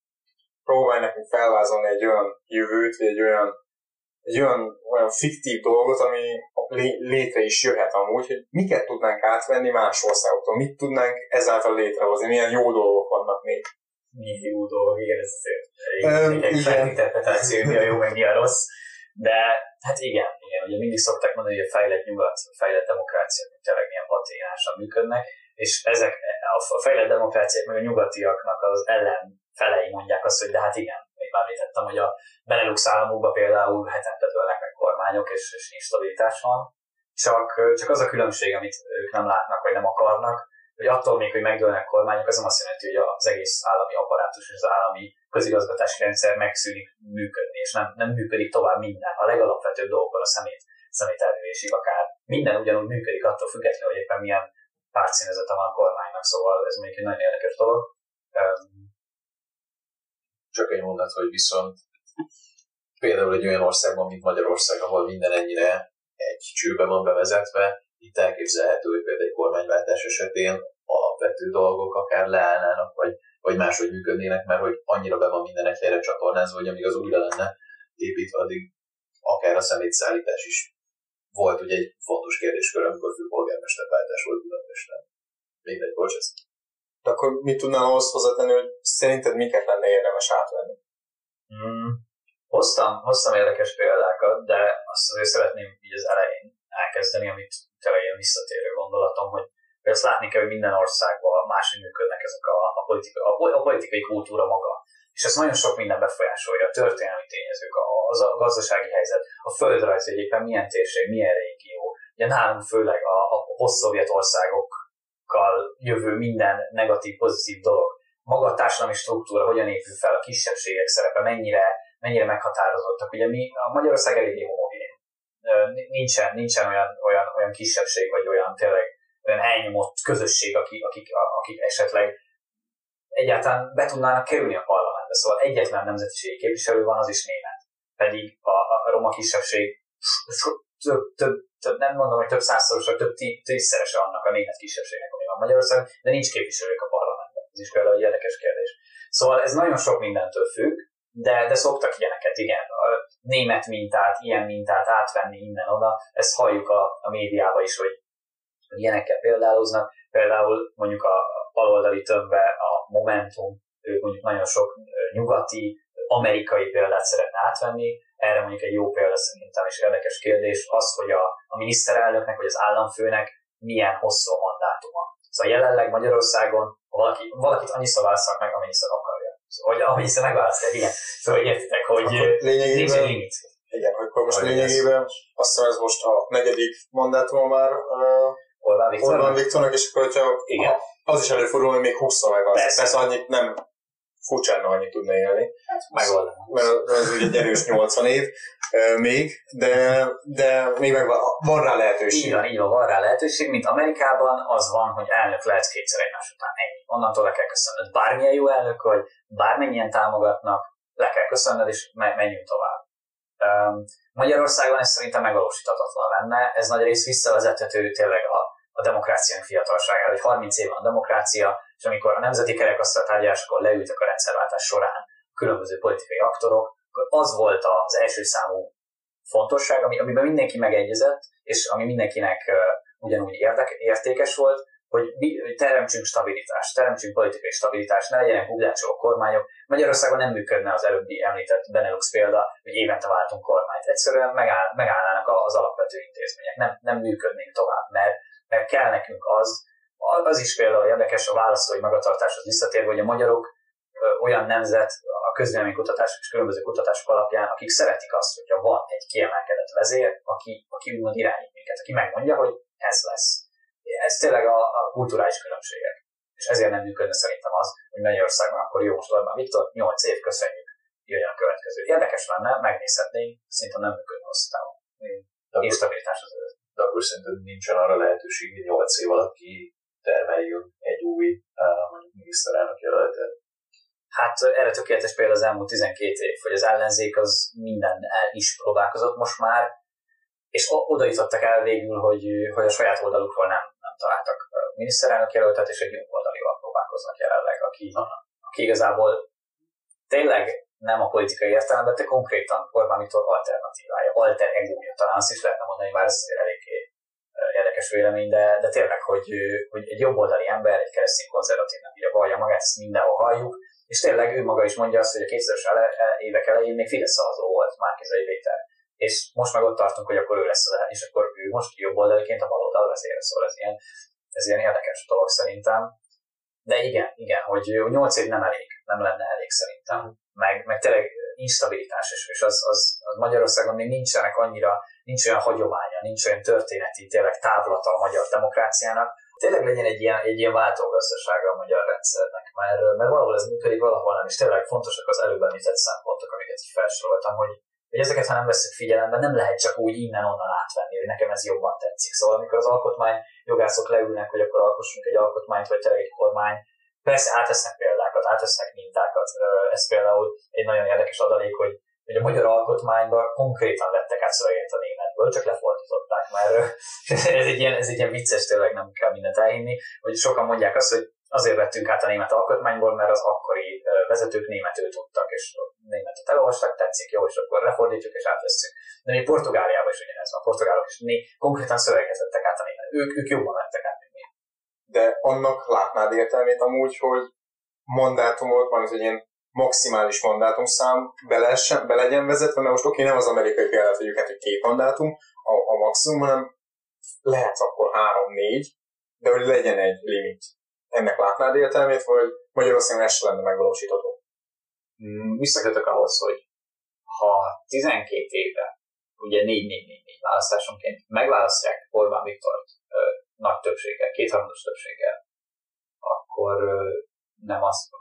próbálj nekünk felvázolni egy olyan jövőt, vagy egy olyan, egy olyan, olyan fiktív dolgot, ami lé- létre is jöhet amúgy, hogy miket tudnánk átvenni más országoktól, mit tudnánk ezáltal létrehozni, milyen jó dolgok vannak még. Jó dolog, igen, ez azért egy igen. interpretáció, mi a jó, meg mi a rossz. De hát igen, igen, ugye mindig szokták mondani, hogy a fejlett nyugat, a fejlett demokráciák, hogy tényleg milyen paténásan működnek, és ezek a fejlett demokráciák meg a nyugatiaknak az ellen felei mondják azt, hogy de hát igen, még már említettem, hogy a Benelux államokban például hetente dőlnek meg kormányok, és, és instabilitás van. Csak, csak az a különbség, amit ők nem látnak, vagy nem akarnak, hogy attól még, hogy megdőlnek kormányok, az nem azt jelenti, hogy az egész állami apparátus és az állami közigazgatási rendszer megszűnik működni, és nem, nem működik tovább minden. A legalapvetőbb dolgokon a szemét, szemét elvésig akár minden ugyanúgy működik, attól függetlenül, hogy éppen milyen pártszínezete van a kormánynak, szóval ez még egy nagyon érdekes dolog. Csak egy mondat, hogy viszont például egy olyan országban, mint Magyarország, ahol minden ennyire egy csőbe van bevezetve, itt elképzelhető, hogy például egy kormányváltás esetén alapvető dolgok akár leállnának, vagy, vagy máshogy működnének, mert hogy annyira be van minden egy helyre csatornázva, hogy amíg az újra lenne építve, addig akár a szemétszállítás is volt ugye egy fontos kérdéskör, amikor főpolgármesterváltás volt Budapesten. Még egy bocs, ez. De akkor mit tudnál ahhoz hozzátenni, hogy szerinted miket lenne érdemes átvenni? Mm. Hoztam, hoztam érdekes példákat, de azt azért szeretném így az elején elkezdeni, amit tényleg ilyen visszatérő gondolatom, hogy ezt látni kell, hogy minden országban máshogy működnek ezek a, a, politika, a, a politikai kultúra maga. És ez nagyon sok minden befolyásolja, a történelmi tényezők, a, az a gazdasági helyzet, a földrajz, hogy éppen milyen térség, milyen régió. Ugye nálunk főleg a, a posztszovjet országokkal jövő minden negatív, pozitív dolog. Maga a társadalmi struktúra hogyan épül fel, a kisebbségek szerepe, mennyire, mennyire meghatározottak. Ugye mi, a Magyarország eléggé homogén. Nincsen, nincsen olyan, olyan, olyan kisebbség, vagy olyan tényleg olyan elnyomott közösség, akik, akik, akik esetleg egyáltalán be tudnának kerülni a parlamentbe. Szóval egyetlen nemzetiségi képviselő van, az is német. Pedig a, a roma kisebbség több, több, több, nem mondom, hogy több százszorosa, több tí, tízszerese annak a német kisebbségnek, ami van Magyarországon, de nincs képviselők a parlamentben. Ez is például egy érdekes kérdés. Szóval ez nagyon sok mindentől függ, de, de szoktak ilyeneket, igen. A német mintát, ilyen mintát átvenni innen-oda, ezt halljuk a, a médiában is, hogy ilyenekkel példáloznak. Például mondjuk a baloldali tömbbe a Momentum, ők mondjuk nagyon sok nyugati, amerikai példát szeretne átvenni. Erre mondjuk egy jó példa szerintem is érdekes kérdés az, hogy a, a miniszterelnöknek vagy az államfőnek milyen hosszú a mandátuma. Szóval jelenleg Magyarországon valaki, valakit annyiszor választanak meg, amennyiszer akarja. Hogy amennyiszer megválasztják, igen. Szóval értitek, hogy lényegében, nincs limit. Igen, akkor most lényegében azt hiszem ez most a negyedik mandátuma már uh, Orbán Viktor. Orbán Viktornak, és akkor hogyha Igen. az is előfordul, hogy még 20 megvan. Persze. Persze annyit nem furcsán annyit tudna élni, Megoldani. mert az ugye egy erős 80 év még, de, de még megvan, van rá lehetőség. Így van, így van, van rá lehetőség, mint Amerikában az van, hogy elnök lehet kétszer egymás után ennyi. Onnantól le kell köszönnöd. Bármilyen jó elnök vagy, bármennyien támogatnak, le kell köszönnöd, és me- menjünk tovább. Magyarországon ez szerintem megvalósíthatatlan lenne, ez nagy rész visszavezethető tényleg a, a demokráciánk fiatalságára, hogy 30 év van a demokrácia, és amikor a nemzeti kerekasztal tárgyalásokon leültek a rendszerváltás során különböző politikai aktorok, az volt az első számú fontosság, ami, amiben mindenki megegyezett, és ami mindenkinek uh, ugyanúgy érdek, értékes volt, hogy, mi, teremtsünk stabilitást, teremtsünk politikai stabilitást, ne legyenek bugdácsoló kormányok. Magyarországon nem működne az előbbi említett Benelux példa, hogy évente váltunk kormányt. Egyszerűen megáll, megállnának az alapvető intézmények, nem, nem működnénk tovább, mert, mert kell nekünk az, az is például érdekes a választói magatartáshoz visszatérve, hogy a magyarok olyan nemzet a közvéleménykutatások és különböző kutatások alapján, akik szeretik azt, hogyha van egy kiemelkedett vezér, aki, aki úgymond irányít minket, aki megmondja, hogy ez lesz. Ez tényleg a, a kulturális különbségek. és ezért nem működne szerintem az, hogy Magyarországon akkor jó, most Orbán Viktor, 8 év, köszönjük, jöjjön a következő. Érdekes lenne, megnézhetnénk, szerintem nem működne hosszú távon. Instabilitás az ő. De akkor szerintem nincsen arra lehetőség, hogy 8 év alatt ki termeljünk egy új mondjuk miniszterelnök jelöltet. Hát erre tökéletes példa az elmúlt 12 év, hogy az ellenzék az minden is próbálkozott most már, és oda jutottak el végül, hogy, hogy a saját oldalukról nem, nem találtak miniszterelnök jelöltet, és egy jobb oldalival próbálkoznak jelenleg, aki, aki igazából tényleg nem a politikai értelemben, de konkrétan Orbán Viktor alternatívája, alter egója, talán azt is lehetne mondani, bár ez érdekes vélemény, de, de tényleg, hogy, hogy egy jobboldali ember, egy keresztény konzervatív nem írja vallja magát, ezt mindenhol halljuk, és tényleg ő maga is mondja azt, hogy a 2000-es évek elején még Fidesz szavazó volt Márkizai Péter. És most meg ott tartunk, hogy akkor ő lesz az el, és akkor ő most jobboldaliként a baloldal vezére, szóval ez ilyen, ez ilyen érdekes dolog szerintem. De igen, igen, hogy 8 év nem elég, nem lenne elég szerintem. Meg, meg tényleg instabilitás, és, és az, az, az Magyarországon még nincsenek annyira, nincs olyan hagyománya, nincs olyan történeti tényleg távlata a magyar demokráciának, tényleg legyen egy ilyen, egy ilyen váltógazdasága a magyar rendszernek, mert, mert valahol ez működik, valahol nem, és tényleg fontosak az előbb említett szempontok, amiket így felsoroltam, hogy, hogy ezeket, ha nem veszük figyelembe, nem lehet csak úgy innen-onnan átvenni, hogy nekem ez jobban tetszik. Szóval amikor az alkotmány jogászok leülnek, hogy akkor alkossunk egy alkotmányt, vagy tényleg egy kormány, persze átesznek példákat, átesznek mintákat. Ez például egy nagyon érdekes adalék, hogy hogy a magyar alkotmányban konkrétan vettek át szöveget a németből, csak lefordították, mert ez egy, ilyen, ez egy ilyen vicces, tényleg nem kell mindent elhinni, hogy sokan mondják azt, hogy azért vettünk át a német alkotmányból, mert az akkori vezetők németül tudtak, és németet elolvastak, tetszik, jó, és akkor lefordítjuk és átvesszük. De még Portugáliában is ugyanez van, portugálok is né, konkrétan szöveget vettek át a német. Ők, ők jobban vettek át. De annak látnád értelmét amúgy, hogy mandátumot, van, hogy ilyen maximális mandátumszám be, lehessen, be legyen vezetve, mert most oké, nem az amerikai példát vegyük hát, hogy két mandátum a, a maximum, hanem lehet akkor három-négy, de hogy legyen egy limit. Ennek látnád értelmét, vagy Magyarországon ez lenne megvalósítható? Mm, visszakötök ahhoz, hogy ha 12 éve, ugye 4-4-4 választásonként megválasztják Orbán Viktort nagy többséggel, kétharmados többséggel, akkor nem azt, a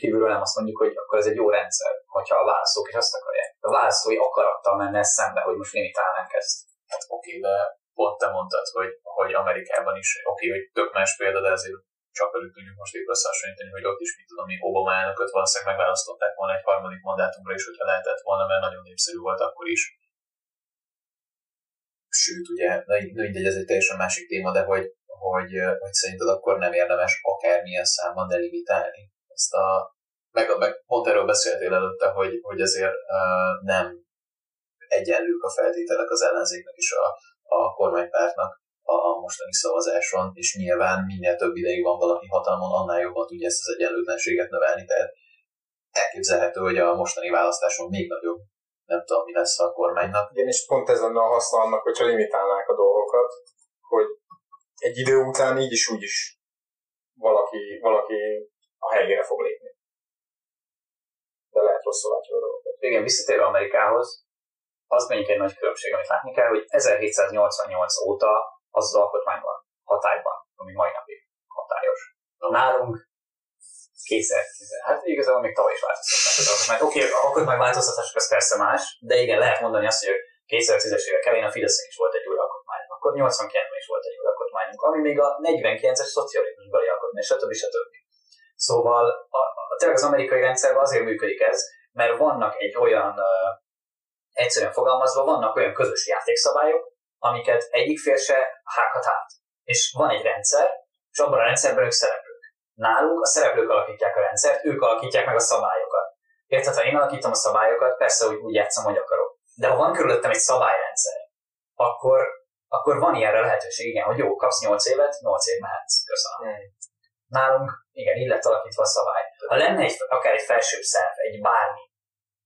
kívülről nem azt mondjuk, hogy akkor ez egy jó rendszer, hogyha a választók is azt akarják. A választói akarattal menne szembe, hogy most limitálnánk ezt. Hát oké, de ott te mondtad, hogy, hogy Amerikában is, oké, hogy tök más példa, de azért csak velük tudjuk most épp összehasonlítani, hogy ott is, mit tudom én, Obama elnököt valószínűleg megválasztották volna egy harmadik mandátumra is, hogyha lehetett volna, mert nagyon népszerű volt akkor is. Sőt, ugye, na mindegy, ez egy teljesen másik téma, de hogy hogy, hogy szerinted akkor nem érdemes akármilyen számban delimitálni ezt a meg, meg pont erről beszéltél előtte, hogy, hogy azért uh, nem egyenlők a feltételek az ellenzéknek és a, a kormánypártnak a mostani szavazáson, és nyilván minél több ideig van valaki hatalmon, annál jobban tudja ezt az egyenlőtlenséget növelni, tehát elképzelhető, hogy a mostani választáson még nagyobb nem tudom, mi lesz a kormánynak. Igen, és pont ez lenne a haszna annak, hogyha limitálnák a dolgokat, hogy egy idő után így is úgy is valaki, valaki a helyére fog lépni. De lehet rosszul látja a dolgokat. Igen, visszatérve Amerikához, az mondjuk egy nagy különbség, amit látni kell, hogy 1788 óta az az alkotmány van hatályban, ami mai napig hatályos. Nálunk 2010, hát igazából még tavaly is változtatták alkotmányt. Oké, okay, akkor majd változtatások az persze más, de igen, lehet mondani azt, hogy 2010-es évek elején a Fidesznek is volt egy új alkotmány, akkor 89-ben is volt egy új alkotmányunk, ami még a 49-es szocializmusbeli alkotmány, stb. stb. Szóval a, a, tényleg az amerikai rendszerben azért működik ez, mert vannak egy olyan, uh, egyszerűen fogalmazva, vannak olyan közös játékszabályok, amiket egyik fél se hághat át. És van egy rendszer, és abban a rendszerben ők szereplők. Nálunk a szereplők alakítják a rendszert, ők alakítják meg a szabályokat. Érted, ha én alakítom a szabályokat, persze úgy, úgy játszom, hogy akarok. De ha van körülöttem egy szabályrendszer, akkor akkor van ilyenre lehetőség, igen, hogy jó, kapsz 8 évet, 8 év mehetsz. Köszönöm. Mm. Nálunk, igen, így lett alakítva a szabály. Ha lenne egy, akár egy felsőbb szerv, egy bármi,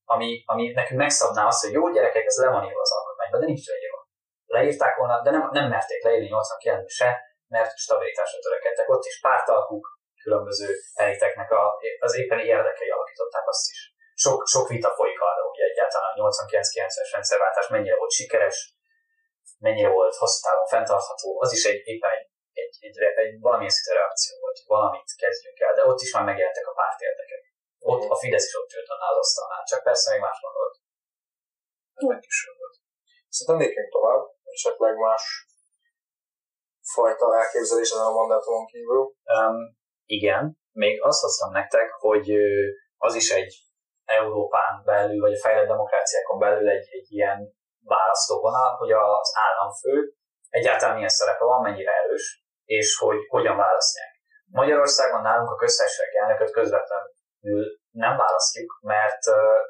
ami, ami nekünk megszabná azt, hogy jó gyerekek, ez le van írva az alkotmányban, de nincs leírva. Leírták volna, de nem, nem merték leírni 89 se, mert stabilitásra törekedtek. Ott is pártalkuk, különböző eliteknek a, az éppen érdekei alakították azt is. Sok, sok vita folyik arra, hogy egyáltalán a 89-90-es rendszerváltás mennyire volt sikeres, mennyire volt hosszú távon fenntartható, az is egy, éppen egy, egy egy, egy valamilyen szinte reakció volt, hogy valamit kezdjünk el, de ott is már megjelentek a pártérdekek. Ott a Fidesz is ott ült annál az asztalnál, csak persze még más gondolt. Meg is volt. Szerintem lépjünk tovább, esetleg más fajta elképzelés ezen a mandátumon kívül. Um, igen, még azt hoztam nektek, hogy az is egy Európán belül, vagy a fejlett demokráciákon belül egy, egy ilyen választóvonal, hogy az államfő egyáltalán milyen szerepe van, mennyire erős, és hogy hogyan választják. Magyarországon nálunk a köztársasági elnököt közvetlenül nem választjuk, mert,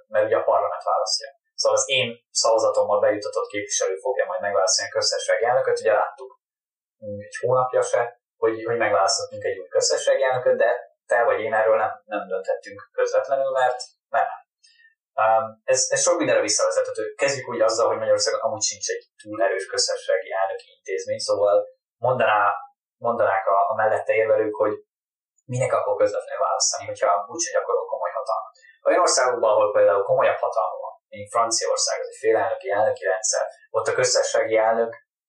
mert ugye a parlament választja. Szóval az én szavazatommal bejutatott képviselő fogja majd megválasztani a köztársasági elnököt, ugye láttuk egy hónapja se, hogy, hogy megválasztottunk egy új köztársasági elnököt, de te vagy én erről nem, nem dönthettünk közvetlenül, mert, nem. Um, ez, ez sok mindenre visszavezethető. Kezdjük úgy azzal, hogy Magyarországon amúgy sincs egy túl erős közösségi elnöki intézmény, szóval mondaná, mondanák a, a mellette érvelők, hogy minek akkor közvetlenül választani, hogyha úgyse gyakorol komoly hatalmat. Olyan országokban, ahol például komolyabb hatalma van, mint Franciaország, ez egy félelnöki elnöki rendszer, ott a közösségi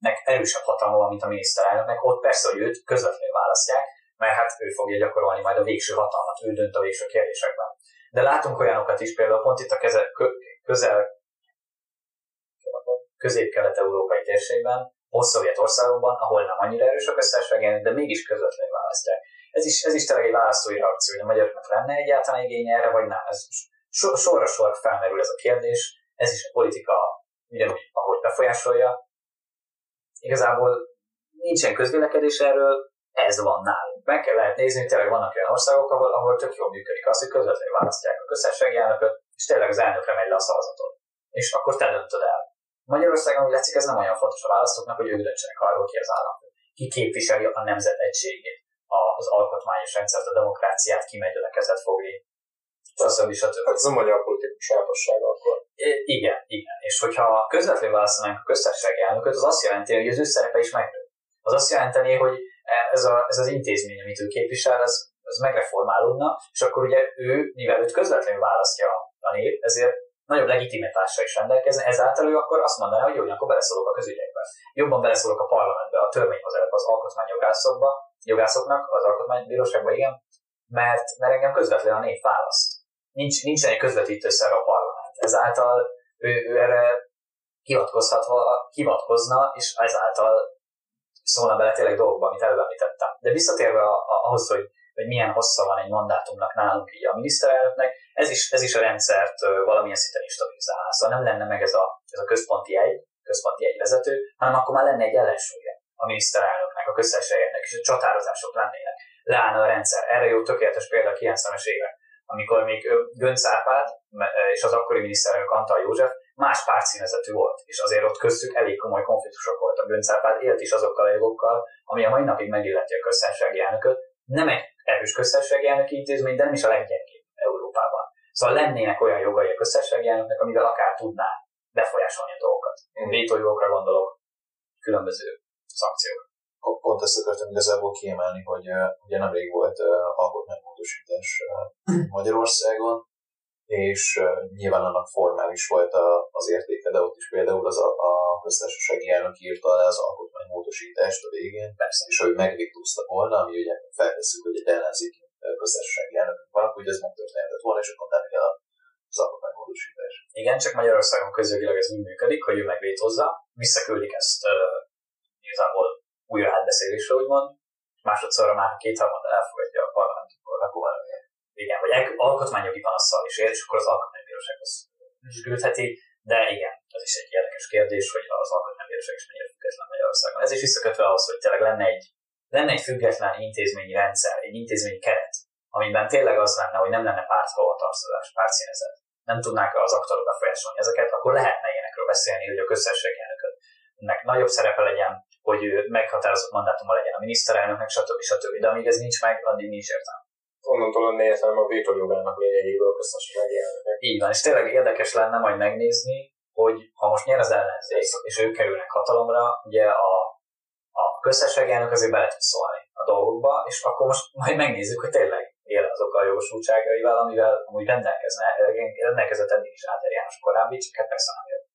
elnöknek erősebb hatalma van, mint a miniszterelnöknek, ott persze, hogy őt közvetlenül választják, mert hát ő fogja gyakorolni majd a végső hatalmat, ő dönt a végső kérdésekben. De látunk olyanokat is, például pont itt a keze, közel közép-kelet-európai térségben, post országokban, ahol nem annyira erős a köztársaság de mégis közvetlenül választják. Ez is, ez is tényleg egy választói reakció, hogy a magyaroknak lenne egyáltalán igénye erre, vagy nem. Ez so, sorra sorra felmerül ez a kérdés, ez is a politika ugyanúgy, ahogy befolyásolja. Igazából nincsen közvélekedés erről, ez van nálunk. Meg kell lehet nézni, hogy tényleg vannak olyan országok, ahol, ahol tök jól működik az, hogy közvetlenül választják a közösségi elnököt, és tényleg az elnökre megy le a szavazatot. És akkor te döntöd el. Magyarországon úgy látszik, ez nem olyan fontos a választóknak, hogy ők döntsenek arról, ki az állam. Ki képviseli a nemzet egységét, az alkotmányos rendszert, a demokráciát, ki megy a kezet fogni, stb. stb. Ez a magyar politikus sajátossága akkor. I, igen, igen. És hogyha közvetlenül választanánk a köztársasági elnököt, az azt jelenti, hogy az ő szerepe is megnő. Az azt jelenteni, hogy ez, a, ez az intézmény, amit ő képvisel, ez, ez megreformálódna, és akkor ugye ő, mivel őt közvetlenül választja a nép, ezért nagyobb legitimitással is rendelkezne, ezáltal ő akkor azt mondaná, hogy jó, akkor beleszólok a közügyekbe. Jobban beleszólok a parlamentbe, a törvényhozásba, az alkotmányjogászokba, jogászoknak, az alkotmánybíróságba, igen, mert, mert engem közvetlenül a nép választ. Nincs, nincs egy közvetítő a parlament. Ezáltal ő, ő erre hivatkozhatva, hivatkozna, és ezáltal szólna bele tényleg dolgokba, amit előbb említettem. De visszatérve ahhoz, hogy, hogy milyen hossza van egy mandátumnak nálunk így a miniszterelnöknek, ez is, ez is a rendszert valamilyen szinten is stabilizálná. Szóval nem lenne meg ez a, ez a központi egy, központi egy vezető, hanem akkor már lenne egy ellensúlya a miniszterelnöknek, a köztársaságnak, és a csatározások lennének. Leállna a rendszer. Erre jó tökéletes példa a 90-es évek, amikor még Gönc Árpád és az akkori miniszterelnök Antal József más pártszínezetű volt, és azért ott köztük elég komoly konfliktusok voltak. Göncárpád élt is azokkal a jogokkal, ami a mai napig megilleti a köztársasági elnököt. Nem egy erős köztársasági elnöki intézmény, de nem is a leggyengébb Európában. Szóval lennének olyan jogai a köztársasági elnöknek, amivel akár tudná befolyásolni a dolgokat. Én vétójogokra gondolok, különböző szankciók. Pont ezt akartam igazából kiemelni, hogy ugye nemrég volt uh, uh, Magyarországon, és nyilván annak formális volt az értéke, de ott is például az a, a köztársasági elnök írta le az alkotmánymódosítást a végén, Persze. és hogy megvétózta volna, ami ugye feltesszük, hogy egy ellenzéki köztársasági elnök van, hogy ez megtörténhetett volna, és akkor nem kell az alkotmánymódosítás. Igen, csak Magyarországon közjogilag ez úgy működik, hogy ő megvétózza, visszaküldik ezt uh, igazából újra átbeszélésre, úgymond, másodszorra már kétharmada elfogadja a parlament, akkor igen, vagy alkotmányjogi panasszal is ér, és akkor az alkotmánybírósághoz küldheti, de igen, ez is egy érdekes kérdés, hogy az alkotmánybíróság is mennyire független Magyarországon. Ez is visszakötve ahhoz, hogy tényleg lenne egy, lenne egy független intézményi rendszer, egy intézményi keret, amiben tényleg az lenne, hogy nem lenne párthovatartozás, pártszínezet, nem tudnák az aktorok befolyásolni ezeket, akkor lehetne ilyenekről beszélni, hogy a közösség elnöködnek nagyobb szerepe legyen, hogy meghatározott mandátuma legyen a miniszterelnöknek, stb. stb. De amíg ez nincs meg, addig nincs értelme onnantól értelme a vétójogának lényegéből köztársasági elnöknek. Így van, és tényleg érdekes lenne majd megnézni, hogy ha most nyer az ellenzék, és ők kerülnek hatalomra, ugye a, a köztársasági elnök azért bele tud szólni a dolgokba, és akkor most majd megnézzük, hogy tényleg él azokkal a jogosultságaival, amivel amúgy rendelkezne, rendelkezett eddig is Áder János korábbi, csak hát persze nem jött.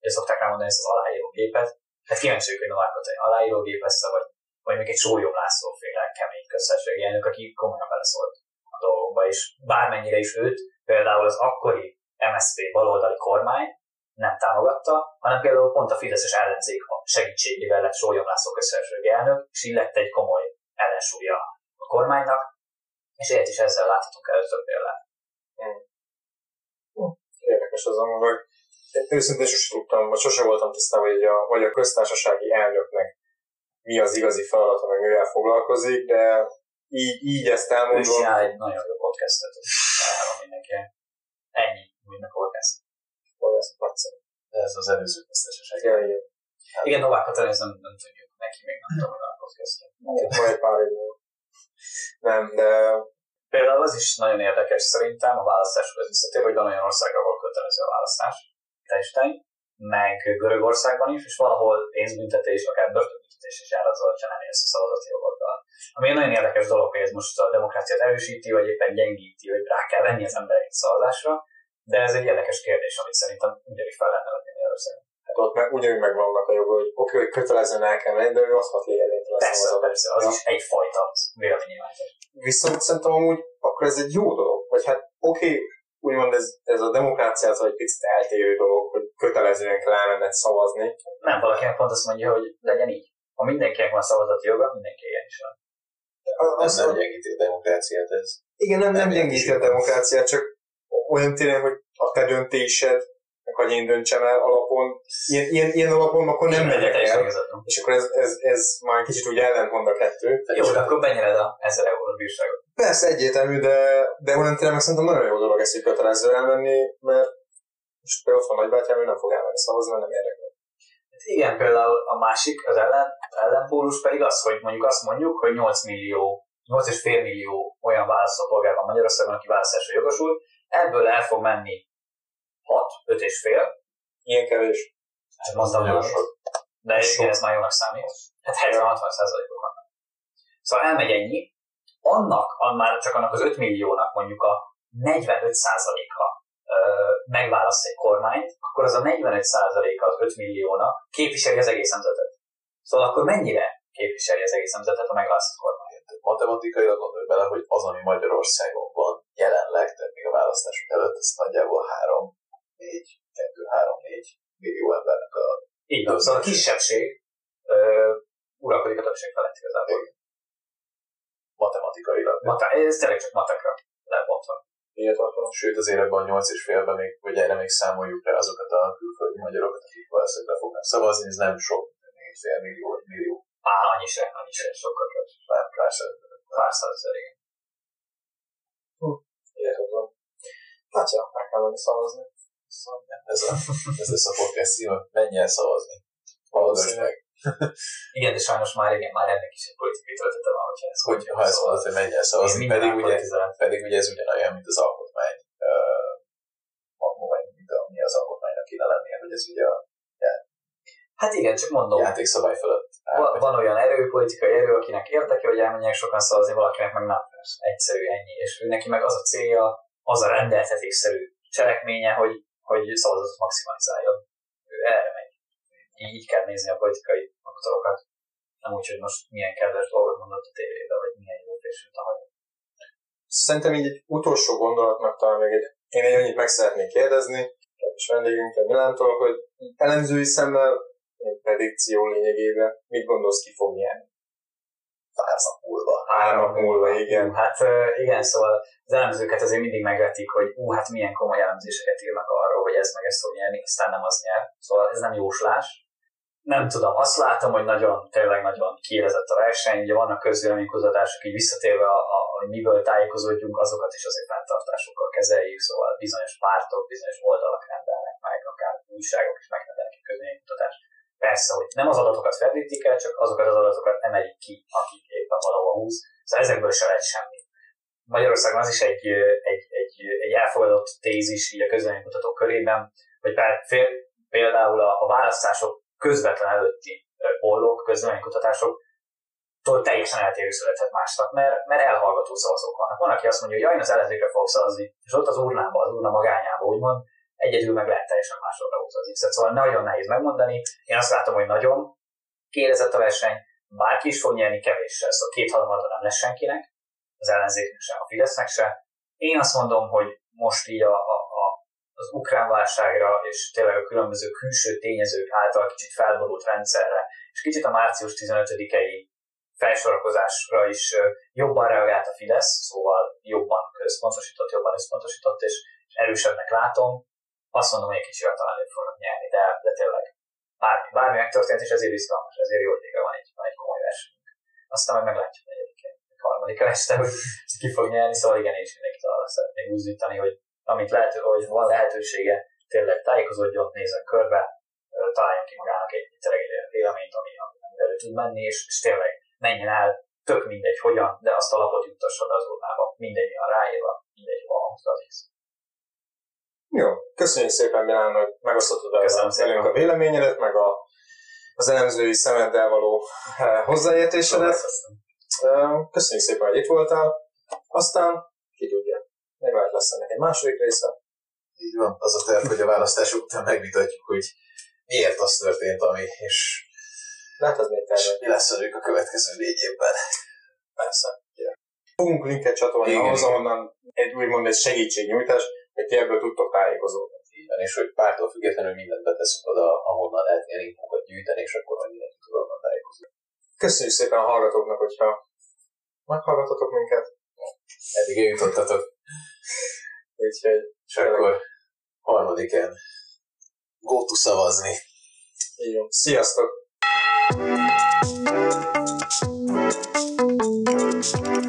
Ugye szokták rá mondani ezt az aláírógépet, hát kíváncsi hogy Novák Katalin aláírógép lesz vagy vagy még egy Sólyom László féle kemény köztársasági elnök, aki komolyan beleszólt a dolgokba, és bármennyire is őt, például az akkori MSZP baloldali kormány nem támogatta, hanem például pont a Fideszes ellenzék segítségével lett Sólyom László köztársasági elnök, és így egy komoly ellensúlya a kormánynak, és ilyet is ezzel láthatunk először példát. Érdekes az amúgy, hogy őszintén sosem tudtam, vagy sosem voltam tisztában, hogy a, vagy a köztársasági elnöknek mi az igazi feladata, meg mivel foglalkozik, de így, így ezt Ő is elmondva, csinál egy nagyon jó ajánlom mindenkinek. Ennyi, a podcast. ezt nagyszerű. Ez az előző köztársaság. Ja, igen. Igen, Novák Katalin, nem, nem tudjuk neki, még nem tudom, hogy a podcastet. Majd egy pár év. Nem, de Például az is nagyon érdekes szerintem a választáshoz visszatér, hogy van olyan ország, ahol kötelező a választás, testen, meg Görögországban is, és valahol pénzbüntetés, akár börtönbüntetés jár azzal, hogyha nem élsz a szavazati jogoddal. Ami egy nagyon érdekes dolog, hogy ez most a demokráciát erősíti, vagy éppen gyengíti, hogy rá kell venni az embereket szavazásra, de ez egy érdekes kérdés, amit szerintem ugyanígy fel lehetne vetni Magyarországon. hát ott meg, ugyanúgy megvannak a jogok, hogy oké, hogy kötelezően el kell menni, de ő azt mondja, hogy érvénytelen Persze, szavazat. persze, az is egyfajta véleménynyilvánítás. Viszont szerintem amúgy akkor ez egy jó dolog. Vagy hát oké, úgymond ez, ez a demokráciától egy picit eltérő dolog, hogy kötelezően kell elmenned szavazni. Nem, valakinek pont azt mondja, hogy legyen így. Ha mindenkinek van szavazati joga, mindenki ilyen is van. Az, Ez nem gyengíti a demokráciát, ez. igen, nem, nem nem gyengíti a demokráciát, csak olyan tényleg, hogy a te döntésed, meg hogy én döntsem el alapon, ilyen, ilyen, ilyen alapon akkor nem megyek teljesen el. És akkor ez, ez, ez már kicsit úgy ellentmond a kettő. Jó, de akkor benyered a 1000 eurós bírságot. Persze egyértelmű, de, de olyan tényleg szerintem nagyon jó dolog ezt így kötelező elmenni, mert most például ott van nagybátyám, ő nem fog elmenni szavazni, mert nem érdekel. Igen, például a másik, az ellen, ellenpólus pedig az, hogy mondjuk azt mondjuk, hogy 8 millió, 8,5 millió olyan választópolgár van Magyarországon, aki választásra jogosult, ebből el fog menni 6, 5 és fél, Ilyen kevés. hát mondtam nagyon sok. de Ez igen, ez már jónak számít. Hát 70-60 százalékok vannak. Szóval elmegy ennyi, annak, an már csak annak az 5 milliónak mondjuk a 45 százaléka megválaszt egy kormányt, akkor az a 45 százaléka az 5 milliónak képviseli az egész nemzetet. Szóval akkor mennyire képviseli az egész nemzetet a megválasztott kormány? Matematikailag gondolj bele, hogy az, ami Magyarországon van jelenleg, tehát még a választások előtt, ez nagyjából 3, 4, 2, 3, 4 millió embernek a Így van, szóval a kisebbség ö, uralkodik a többség felett igazából. matematikailag. Mata, ez tényleg csak matekra lebontva. Hihetetlen. Sőt, azért ebben a 8 és félben még, hogy erre még számoljuk rá azokat a külföldi magyarokat, akik valószínűleg be fognak szavazni, ez nem sok, még egy fél millió, egy millió, Á, annyi se, annyi se, sokkal több. pár, pár száz. Pár százezer, igen. Hihetetlen. Hát ja, meg kell menni szavazni. Szóval Ez, a, ez lesz a podcast címe, menj el szavazni. Hallgass meg. Igen, de sajnos már igen, már ennek is egy politikai töltete van, hogyha ez Hogy, ha ezt mondod, hogy menj el szavazni, pedig ugye, pedig ugye ez ugyanolyan, mint az alkotmány. Uh, vagy mint a, mi az alkotmánynak kéne lennie, hogy ez ugye a Hát igen, csak mondom, játékszabály fölött van, van olyan erő, politikai erő, akinek érdeke, hogy elmenjenek sokan szavazni, valakinek meg nem. Egyszerű ennyi. És ő neki meg az a célja, az a rendeltetésszerű cselekménye, hogy, hogy szavazatot maximalizáljon. Ő erre megy. Így, így kell nézni a politikai faktorokat. Nem úgy, hogy most milyen kedves dolgot mondott a tévébe, vagy milyen jó fésült a hajó. Szerintem így egy utolsó gondolatnak talán még egy, én egy annyit meg szeretnék kérdezni, kedves vendégünket Milántól, hogy elemzői szemmel, egy predikció lényegében, mit gondolsz ki fog nyerni? pár nap múlva. Három nap múlva, igen. Hát igen, szóval az elemzőket azért mindig megvetik, hogy ú, hát milyen komoly elemzéseket írnak arról, hogy ez meg ez fog nyerni, aztán nem az nyer. Szóval ez nem jóslás. Nem tudom, azt látom, hogy nagyon, tényleg nagyon kiélezett a verseny, ugye vannak közvéleménykutatások, így visszatérve, a, a, hogy miből tájékozódjunk, azokat is azért fenntartásokkal kezeljük, szóval bizonyos pártok, bizonyos oldalak rendelnek meg, akár újságok is megrendelnek egy közvéleménykutatást. Persze, hogy nem az adatokat ferdítik el, csak azokat az adatokat emelik ki, akik éppen valahol húz. Szóval ezekből se lehet semmi. Magyarországon az is egy, egy, egy, egy elfogadott tézis így a közvéleménykutatók körében, hogy például a, a választások közvetlen előtti pollok, közvéleménykutatások tól teljesen eltérő születhet másnak, mert, mert elhallgató szavazók vannak. Van, aki azt mondja, hogy jaj, az ellenzékre fogok szavazni, és ott az urnába, az urna magányába, úgymond, egyedül meg lehet teljesen másodra húzni X-et. Szóval nagyon nehéz megmondani. Én azt látom, hogy nagyon kiélezett a verseny, bárki is fog nyerni kevéssel, szóval kétharmadra nem lesz senkinek, az ellenzéknek se, a Fidesznek se. Én azt mondom, hogy most így a, a, az ukrán válságra és tényleg a különböző külső tényezők által kicsit felborult rendszerre, és kicsit a március 15-i felsorakozásra is jobban reagált a Fidesz, szóval jobban központosított, jobban összpontosított, és erősebbnek látom. Azt mondom, hogy egy kicsivel talán ők fognak nyerni, de, de tényleg bármi, bármi megtörtént, és ezért izgalmas, ezért jó, hogy van egy, van egy komoly versenyünk. Aztán majd meglátjuk a harmadik este, hogy ki fog nyerni, szóval igen, én is mindenkit arra szeretnék úzítani, hogy amit lehet, hogy van lehetősége, tényleg tájékozódjon, nézzen körbe, találjon ki magának egy, tényleg véleményt, ami, ami elő tud menni, és, és tényleg menjen el, tök mindegy hogyan, de azt a lapot juttassa az urnába, mindegy a ráírva, mindegy az egész. Jó, köszönjük szépen Milán, hogy megosztottad velünk a véleményedet, meg a, az elemzői szemeddel való eh, hozzáértésedet. Köszönjük szépen, hogy itt voltál. Aztán ki tudja, lesz ennek egy második része. Így van, az a terv, hogy a választások után megvitatjuk, hogy miért az történt, ami, és lehet az még terve. mi lesz velük a következő négy évben. Persze. Yeah. Fogunk linket csatolni ahhoz, ahonnan egy úgymond egy segítségnyújtás, hogy ti ebből tudtok tájékozódni. Igen, és hogy pártól függetlenül mindent beteszünk oda, ahonnan lehet ilyen infokat gyűjteni, és akkor majd mindenki tud onnan tájékozódni. Köszönjük szépen a hallgatóknak, hogyha meghallgatotok minket. Eddig eljutottatok. Úgyhogy... És akkor harmadikán go to szavazni. Így van. Sziasztok! Thank you.